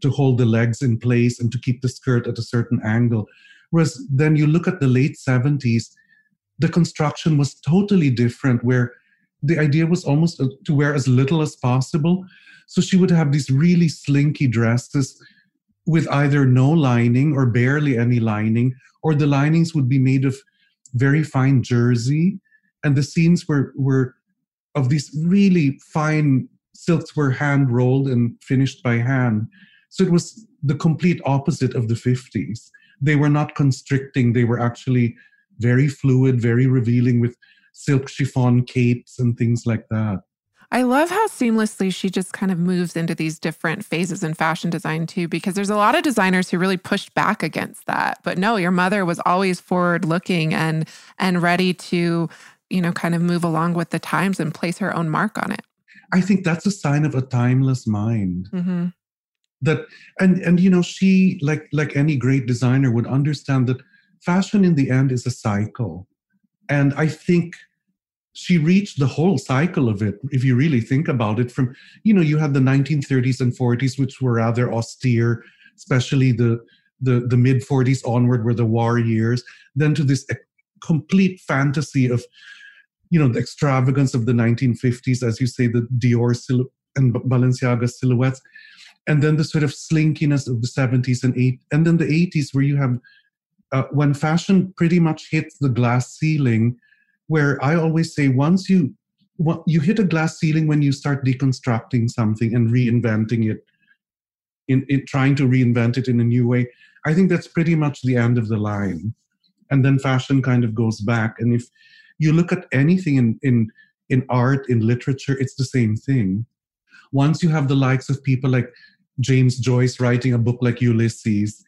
to hold the legs in place and to keep the skirt at a certain angle whereas then you look at the late 70s the construction was totally different where the idea was almost uh, to wear as little as possible so she would have these really slinky dresses with either no lining or barely any lining, or the linings would be made of very fine jersey. And the seams were, were of these really fine silks were hand rolled and finished by hand. So it was the complete opposite of the 50s. They were not constricting, they were actually very fluid, very revealing with silk chiffon capes and things like that.
I love how seamlessly she just kind of moves into these different phases in fashion design too, because there's a lot of designers who really pushed back against that. But no, your mother was always forward looking and and ready to, you know, kind of move along with the times and place her own mark on it.
I think that's a sign of a timeless mind. Mm-hmm. That and and you know, she like like any great designer would understand that fashion in the end is a cycle. And I think she reached the whole cycle of it if you really think about it from you know you had the 1930s and 40s which were rather austere especially the the, the mid 40s onward were the war years then to this complete fantasy of you know the extravagance of the 1950s as you say the dior sil- and balenciaga silhouettes and then the sort of slinkiness of the 70s and 8 and then the 80s where you have uh, when fashion pretty much hits the glass ceiling where I always say once you you hit a glass ceiling when you start deconstructing something and reinventing it in, in trying to reinvent it in a new way i think that's pretty much the end of the line. And then fashion kind of goes back and if you look at anything in in in art in literature it's the same thing once you have the likes of people like james joyce writing a book like ulysses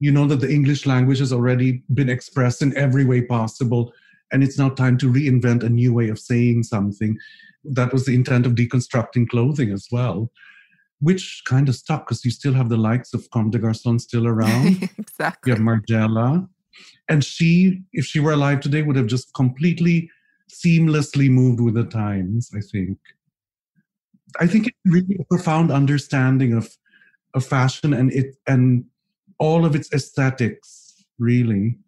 you know that the english language has already been expressed in every way possible and it's now time to reinvent a new way of saying something. That was the intent of deconstructing clothing as well, which kind of stuck because you still have the likes of Comme des Garçons still around.
exactly.
You have Margiela. And she, if she were alive today, would have just completely seamlessly moved with the times, I think. I think it's really a profound understanding of of fashion and it and all of its aesthetics, really.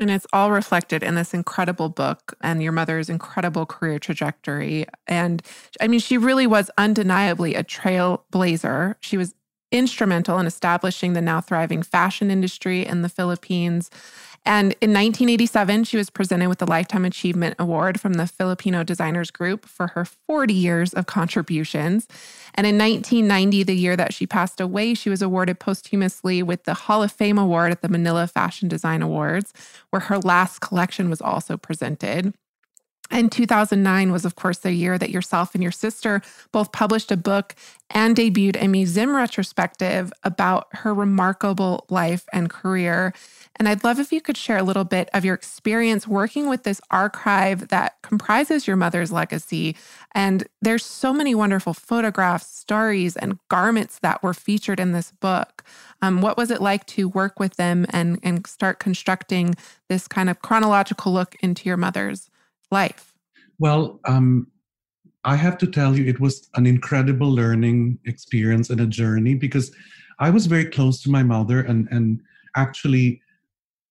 And it's all reflected in this incredible book and your mother's incredible career trajectory. And I mean, she really was undeniably a trailblazer. She was instrumental in establishing the now thriving fashion industry in the Philippines. And in 1987, she was presented with the Lifetime Achievement Award from the Filipino Designers Group for her 40 years of contributions. And in 1990, the year that she passed away, she was awarded posthumously with the Hall of Fame Award at the Manila Fashion Design Awards, where her last collection was also presented. And 2009 was, of course, the year that yourself and your sister both published a book and debuted a museum retrospective about her remarkable life and career. And I'd love if you could share a little bit of your experience working with this archive that comprises your mother's legacy. And there's so many wonderful photographs, stories, and garments that were featured in this book. Um, what was it like to work with them and, and start constructing this kind of chronological look into your mother's life?
Well, um, I have to tell you, it was an incredible learning experience and a journey because I was very close to my mother and and actually,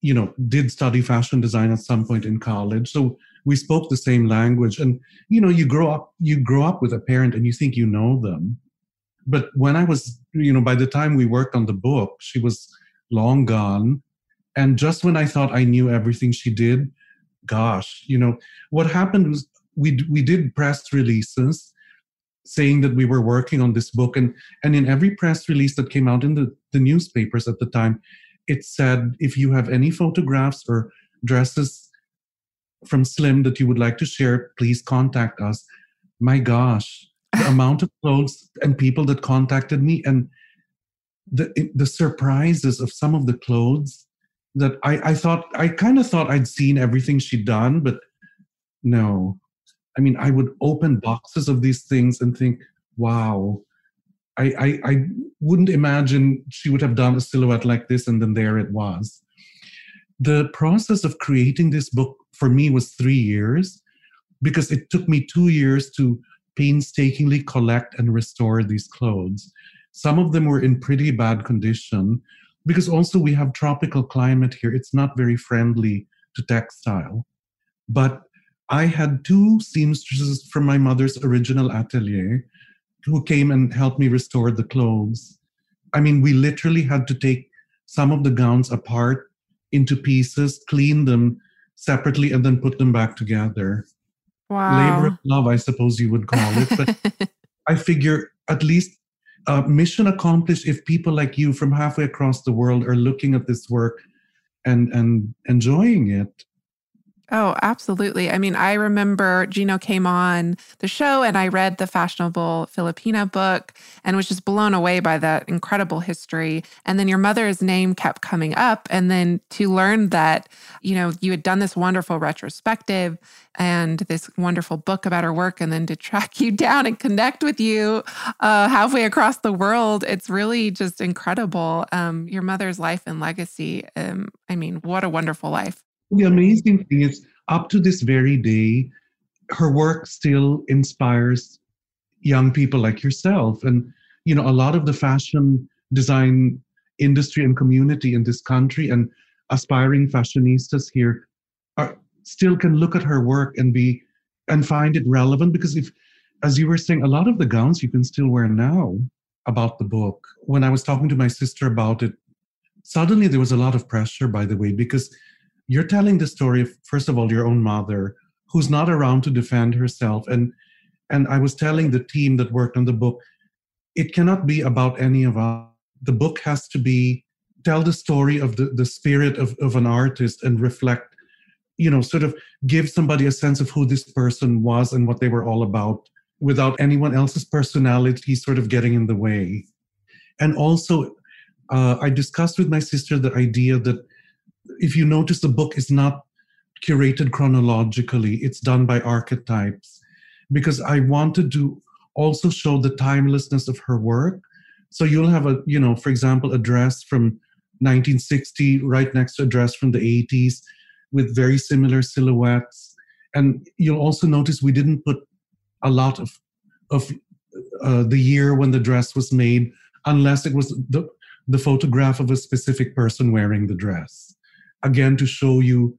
you know, did study fashion design at some point in college. So we spoke the same language. And you know, you grow up you grow up with a parent and you think you know them. But when I was, you know, by the time we worked on the book, she was long gone. And just when I thought I knew everything she did, gosh, you know, what happened was we we did press releases saying that we were working on this book, and and in every press release that came out in the the newspapers at the time, it said if you have any photographs or dresses from Slim that you would like to share, please contact us. My gosh, the amount of clothes and people that contacted me and the the surprises of some of the clothes that I, I thought I kind of thought I'd seen everything she'd done, but no. I mean, I would open boxes of these things and think, wow, I, I, I wouldn't imagine she would have done a silhouette like this, and then there it was. The process of creating this book for me was three years because it took me two years to painstakingly collect and restore these clothes. Some of them were in pretty bad condition, because also we have tropical climate here. It's not very friendly to textile. But I had two seamstresses from my mother's original atelier who came and helped me restore the clothes. I mean, we literally had to take some of the gowns apart into pieces, clean them separately, and then put them back together.
Wow.
Labor of love, I suppose you would call it. But I figure at least uh, mission accomplished if people like you from halfway across the world are looking at this work and and enjoying it
Oh, absolutely. I mean, I remember Gino came on the show and I read the fashionable Filipina book and was just blown away by that incredible history. And then your mother's name kept coming up. And then to learn that, you know, you had done this wonderful retrospective and this wonderful book about her work, and then to track you down and connect with you uh, halfway across the world, it's really just incredible. Um, your mother's life and legacy. Um, I mean, what a wonderful life.
The amazing thing is, up to this very day, her work still inspires young people like yourself. And, you know, a lot of the fashion design industry and community in this country and aspiring fashionistas here are still can look at her work and be and find it relevant because if as you were saying a lot of the gowns you can still wear now about the book when i was talking to my sister about it suddenly there was a lot of pressure by the way because you're telling the story of first of all your own mother who's not around to defend herself. And and i was telling the team that worked on the book it cannot be about any of us. The book has to be tell the story of the, the spirit of, of an artist and reflect you know sort of give somebody a sense of who this person was and what they were all about without anyone else's personality sort of getting in the way. And also uh, i discussed with my sister the idea that if you notice, the book is not curated chronologically, it's done by archetypes because I wanted to also show the timelessness of her work. So you'll have a, you know, for example, a dress from 1960 right next to a dress from the 80s with very similar silhouettes. And you'll also notice we didn't put a lot of of uh, the year when the dress was made, unless it was the the photograph of a specific person wearing the dress. Again, to show you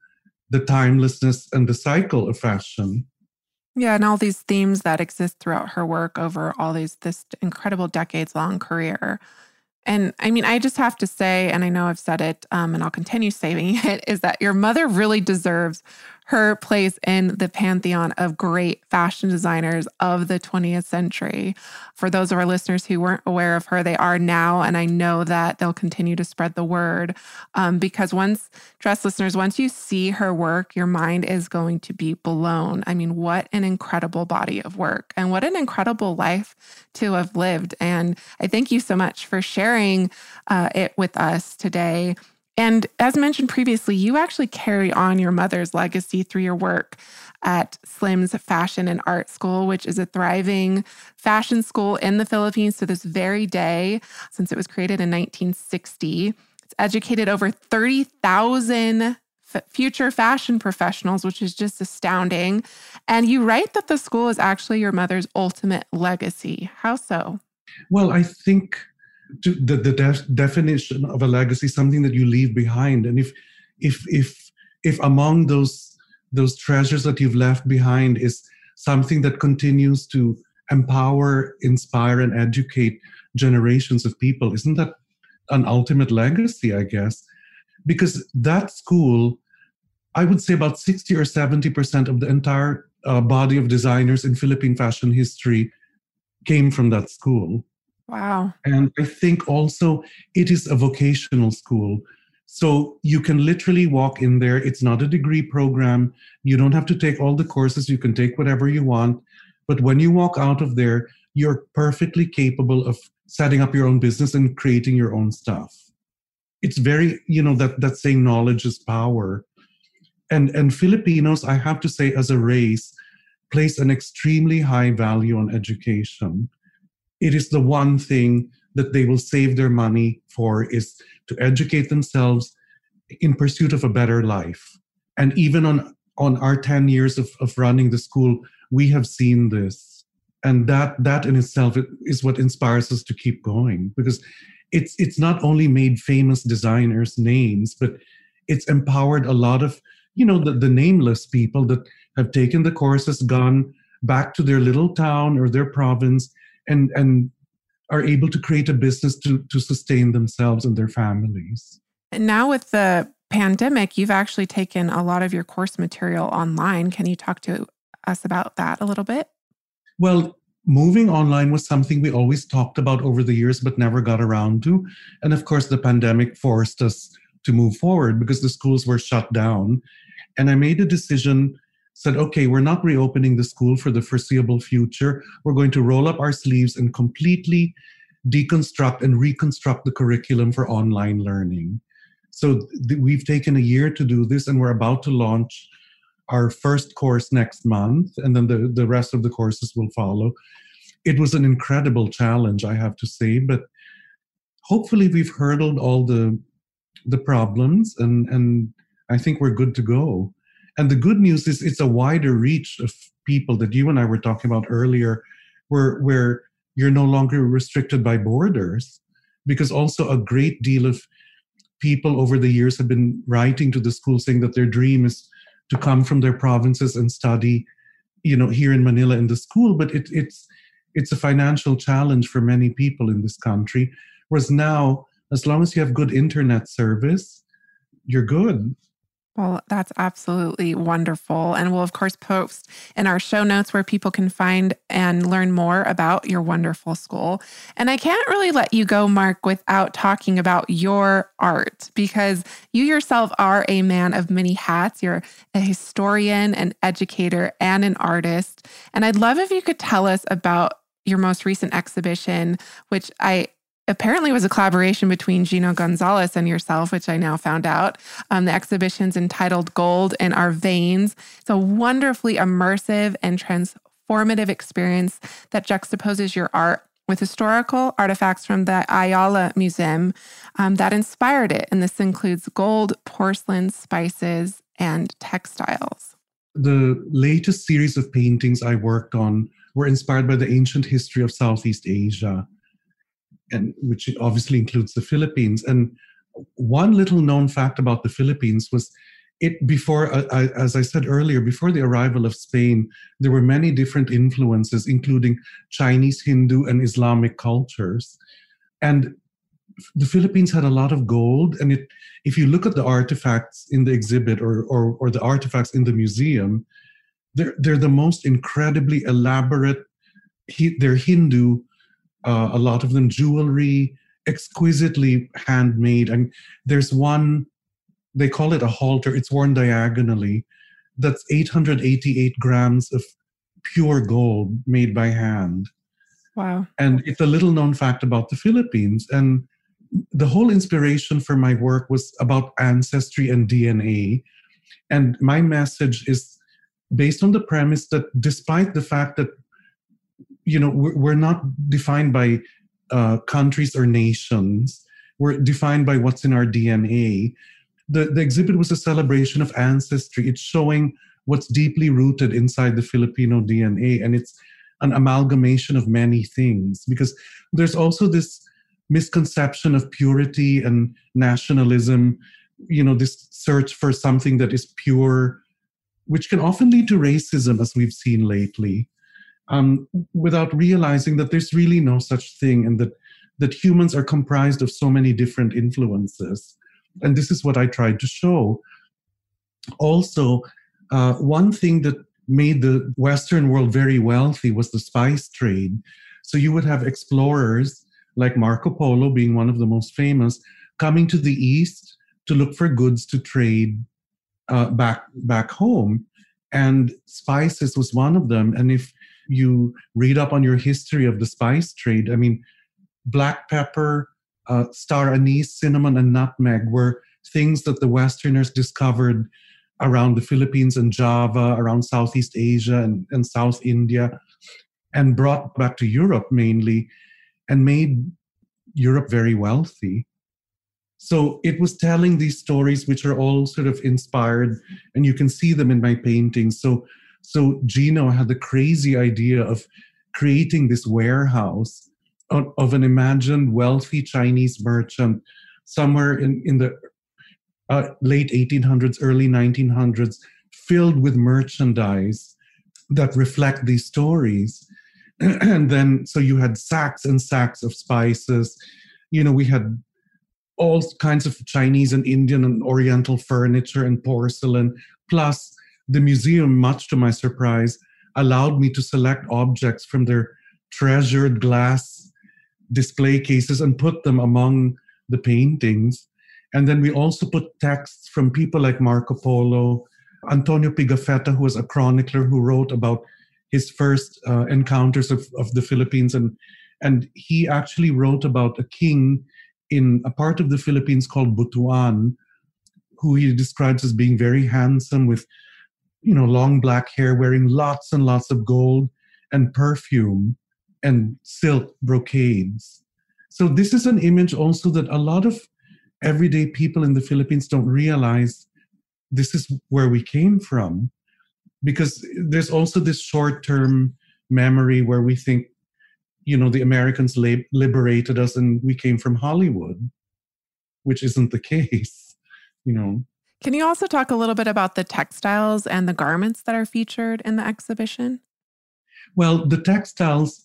the timelessness and the cycle of fashion.
Yeah, and all these themes that exist throughout her work over all these this incredible decades long career. And I mean, I just have to say, and I know I've said it, um, and I'll continue saying it, is that your mother really deserves her place in the pantheon of great fashion designers of the 20th century. For those of our listeners who weren't aware of her, they are now, and I know that they'll continue to spread the word. Um, because once, dress listeners, once you see her work, your mind is going to be blown. I mean, what an incredible body of work, and what an incredible life to have lived. And I thank you so much for sharing uh, it with us today. And as mentioned previously, you actually carry on your mother's legacy through your work at Slim's Fashion and Art School, which is a thriving fashion school in the Philippines to this very day, since it was created in 1960. It's educated over 30,000 f- future fashion professionals, which is just astounding. And you write that the school is actually your mother's ultimate legacy. How so?
Well, I think to the, the def- definition of a legacy something that you leave behind. And if if if if among those those treasures that you've left behind is something that continues to empower inspire and educate generations of people isn't that an ultimate legacy i guess? Because that school i would say about 60 or 70% of the entire uh, body of designers in philippine fashion history came from that school
Wow.
And I think also it is a vocational school. So you can literally walk in there. It's not a degree program. You don't have to take all the courses. You can take whatever you want. But when you walk out of there, you're perfectly capable of setting up your own business and creating your own stuff. It's very, you know, that that saying knowledge is power. And and Filipinos, I have to say, as a race, place an extremely high value on education it is the one thing that they will save their money for is to educate themselves in pursuit of a better life. And even on on our 10 years of, of running the school we have seen this. And that that in itself is what inspires us to keep going because it's it's not only made famous designers names but it's empowered a lot of you know the, the nameless people that have taken the courses gone back to their little town or their province and and are able to create a business to to sustain themselves and their families.
And now with the pandemic, you've actually taken a lot of your course material online. Can you talk to us about that a little bit?
Well, moving online was something we always talked about over the years but never got around to. And of course, the pandemic forced us to move forward because the schools were shut down. And I made a decision said, okay, we're not reopening the school for the foreseeable future. We're going to roll up our sleeves and completely deconstruct and reconstruct the curriculum for online learning. So th- we've taken a year to do this, and we're about to launch our first course next month, and then the, the rest of the courses will follow. It was an incredible challenge, I have to say, but hopefully we've hurdled all the the problems and and I think we're good to go. And the good news is it's a wider reach of people that you and I were talking about earlier, where where you're no longer restricted by borders, because also a great deal of people over the years have been writing to the school saying that their dream is to come from their provinces and study, you know, here in Manila in the school. But it, it's it's a financial challenge for many people in this country. Whereas now, as long as you have good internet service, you're good.
Well, that's absolutely wonderful. And we'll, of course, post in our show notes where people can find and learn more about your wonderful school. And I can't really let you go, Mark, without talking about your art because you yourself are a man of many hats. You're a historian, an educator, and an artist. And I'd love if you could tell us about your most recent exhibition, which I apparently was a collaboration between Gino Gonzales and yourself, which I now found out. Um, the exhibition's entitled Gold in Our Veins. It's a wonderfully immersive and transformative experience that juxtaposes your art with historical artifacts from the Ayala Museum um, that inspired it. And this includes gold, porcelain, spices, and textiles.
The latest series of paintings I worked on were inspired by the ancient history of Southeast Asia, and which obviously includes the Philippines. And one little known fact about the Philippines was it before uh, I, as i said earlier before the arrival of spain there were many different influences including chinese hindu and islamic cultures and the philippines had a lot of gold and it if you look at the artifacts in the exhibit or or, or the artifacts in the museum they're, they're the most incredibly elaborate they're hindu uh, a lot of them jewelry exquisitely handmade and there's one they call it a halter. It's worn diagonally. That's 888 grams of pure gold made by hand.
Wow.
And it's a little known fact about the Philippines. And the whole inspiration for my work was about ancestry and DNA. And my message is based on the premise that despite the fact that, you know, we're not defined by uh, countries or nations, we're defined by what's in our DNA the, the exhibit was a celebration of ancestry. It's showing what's deeply rooted inside the Filipino DNA, and it's an amalgamation of many things because there's also this misconception of purity and nationalism, you know, this search for something that is pure, which can often lead to racism, as we've seen lately, um, without realizing that there's really no such thing and that that humans are comprised of so many different influences and this is what I tried to show. Also, uh, one thing that made the Western world very wealthy was the spice trade. So you would have explorers like Marco Polo, being one of the most famous, coming to the East to look for goods to trade uh, back back home, and spices was one of them. And if you read up on your history of the spice trade, I mean, black pepper, uh, star anise, cinnamon, and nutmeg were things that the Westerners discovered around the Philippines and Java, around Southeast Asia and, and South India, and brought back to Europe mainly and made Europe very wealthy. So it was telling these stories, which are all sort of inspired, and you can see them in my paintings. So, so Gino had the crazy idea of creating this warehouse of an imagined wealthy Chinese merchant somewhere in, in the uh, late 1800s, early 1900s, filled with merchandise that reflect these stories. and then, so you had sacks and sacks of spices. You know, we had all kinds of Chinese and Indian and Oriental furniture and porcelain. Plus, the museum, much to my surprise, allowed me to select objects from their treasured glass display cases and put them among the paintings. And then we also put texts from people like Marco Polo, Antonio Pigafetta, who was a chronicler who wrote about his first uh, encounters of, of the Philippines. And, and he actually wrote about a king in a part of the Philippines called Butuan, who he describes as being very handsome with, you know, long black hair, wearing lots and lots of gold and perfume and silk brocades. So, this is an image also that a lot of everyday people in the Philippines don't realize this is where we came from. Because there's also this short term memory where we think, you know, the Americans liberated us and we came from Hollywood, which isn't the case, you know.
Can you also talk a little bit about the textiles and the garments that are featured in the exhibition?
Well, the textiles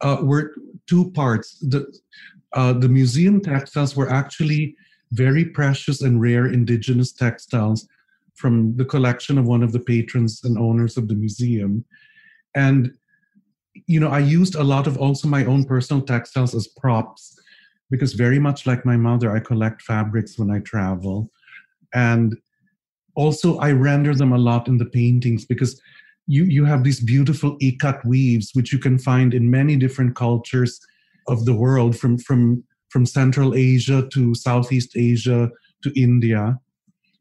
uh, were two parts. The, uh, the museum textiles were actually very precious and rare indigenous textiles from the collection of one of the patrons and owners of the museum. And, you know, I used a lot of also my own personal textiles as props because, very much like my mother, I collect fabrics when I travel. And also, I render them a lot in the paintings because you you have these beautiful ikat weaves which you can find in many different cultures of the world from from from central asia to southeast asia to india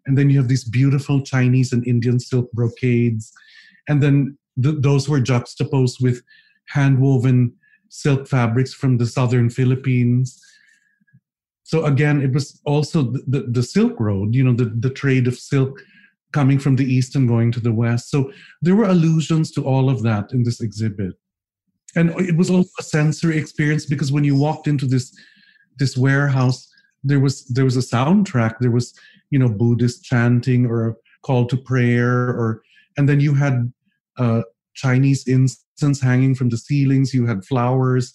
and then you have these beautiful chinese and indian silk brocades and then th- those were juxtaposed with hand woven silk fabrics from the southern Philippines. So again, it was also the, the, the Silk Road, you know, the, the trade of silk coming from the east and going to the west. So there were allusions to all of that in this exhibit. And it was also a sensory experience because when you walked into this this warehouse, there was there was a soundtrack. There was, you know, Buddhist chanting or a call to prayer, or and then you had uh, Chinese incense hanging from the ceilings. You had flowers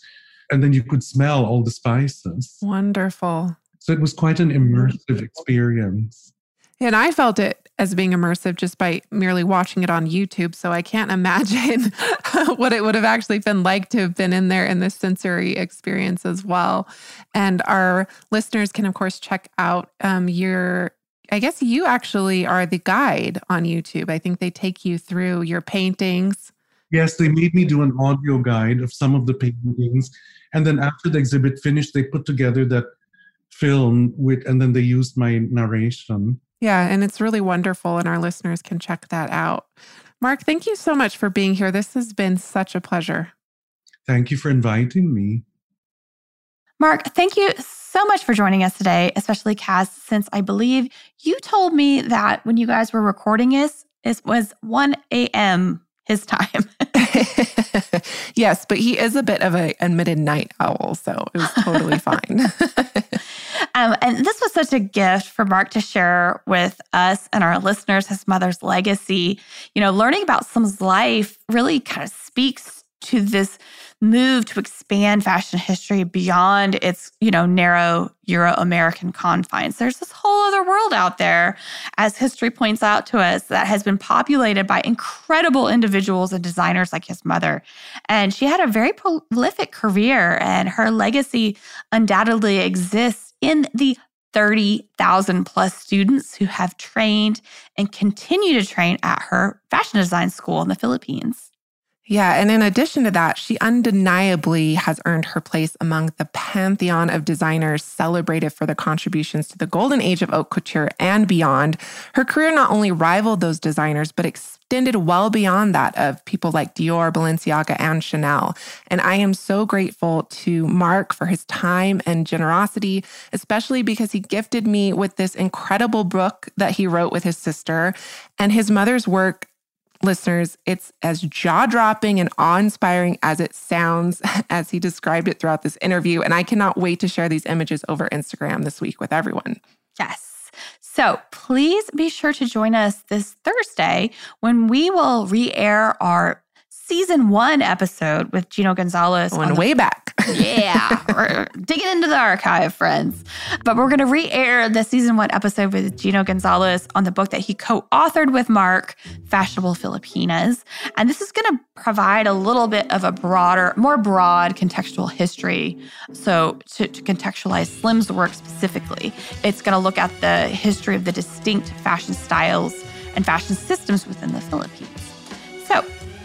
and then you could smell all the spices.
Wonderful.
So it was quite an immersive experience.
And I felt it as being immersive just by merely watching it on YouTube. So I can't imagine what it would have actually been like to have been in there in this sensory experience as well. And our listeners can, of course, check out um, your. I guess you actually are the guide on YouTube. I think they take you through your paintings.
Yes, they made me do an audio guide of some of the paintings. And then after the exhibit finished they put together that film with and then they used my narration.
Yeah and it's really wonderful and our listeners can check that out. Mark thank you so much for being here. This has been such a pleasure.
Thank you for inviting me.
Mark thank you so much for joining us today especially cass since i believe you told me that when you guys were recording this it was 1 a.m his time.
yes, but he is a bit of a admitted night owl, so it was totally fine.
um, and this was such a gift for Mark to share with us and our listeners his mother's legacy. You know, learning about Slim's life really kind of speaks to this move to expand fashion history beyond its, you know, narrow Euro-American confines. There's this whole other world out there, as history points out to us, that has been populated by incredible individuals and designers like his mother. And she had a very prolific career, and her legacy undoubtedly exists in the 30,000 plus students who have trained and continue to train at her fashion design school in the Philippines.
Yeah. And in addition to that, she undeniably has earned her place among the pantheon of designers celebrated for their contributions to the golden age of haute couture and beyond. Her career not only rivaled those designers, but extended well beyond that of people like Dior, Balenciaga, and Chanel. And I am so grateful to Mark for his time and generosity, especially because he gifted me with this incredible book that he wrote with his sister. And his mother's work listeners, it's as jaw dropping and awe inspiring as it sounds, as he described it throughout this interview. And I cannot wait to share these images over Instagram this week with everyone.
Yes. So please be sure to join us this Thursday when we will re air our season one episode with Gino Gonzales.
Going on way back.
yeah, we're digging into the archive, friends. But we're going to re air the season one episode with Gino Gonzales on the book that he co authored with Mark, Fashionable Filipinas. And this is going to provide a little bit of a broader, more broad contextual history. So, to, to contextualize Slim's work specifically, it's going to look at the history of the distinct fashion styles and fashion systems within the Philippines.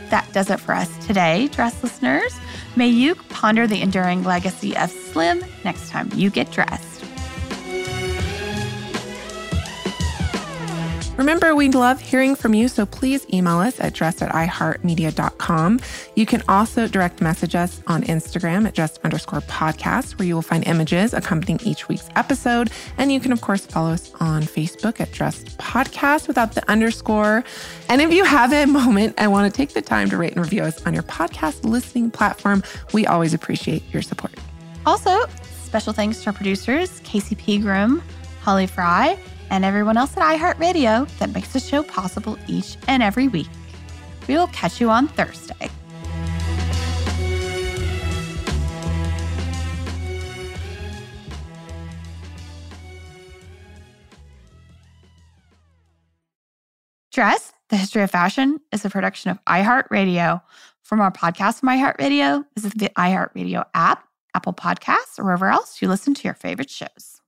That does it for us today, Dressed listeners. May you ponder the enduring legacy of Slim next time you get dressed.
Remember, we love hearing from you, so please email us at dressed at iheartmedia.com. You can also direct message us on Instagram at dressed underscore podcast, where you will find images accompanying each week's episode. And you can, of course, follow us on Facebook at Dressed Podcast without the underscore. And if you have a moment and want to take the time to rate and review us on your podcast listening platform, we always appreciate your support.
Also, special thanks to our producers, Casey Pegram, Holly Fry, and everyone else at iHeartRadio that makes the show possible each and every week. We will catch you on Thursday. Dressed, the History of Fashion, is a production of iHeartRadio. From our podcast from iHeartRadio, visit the iHeartRadio app, Apple Podcasts, or wherever else you listen to your favorite shows.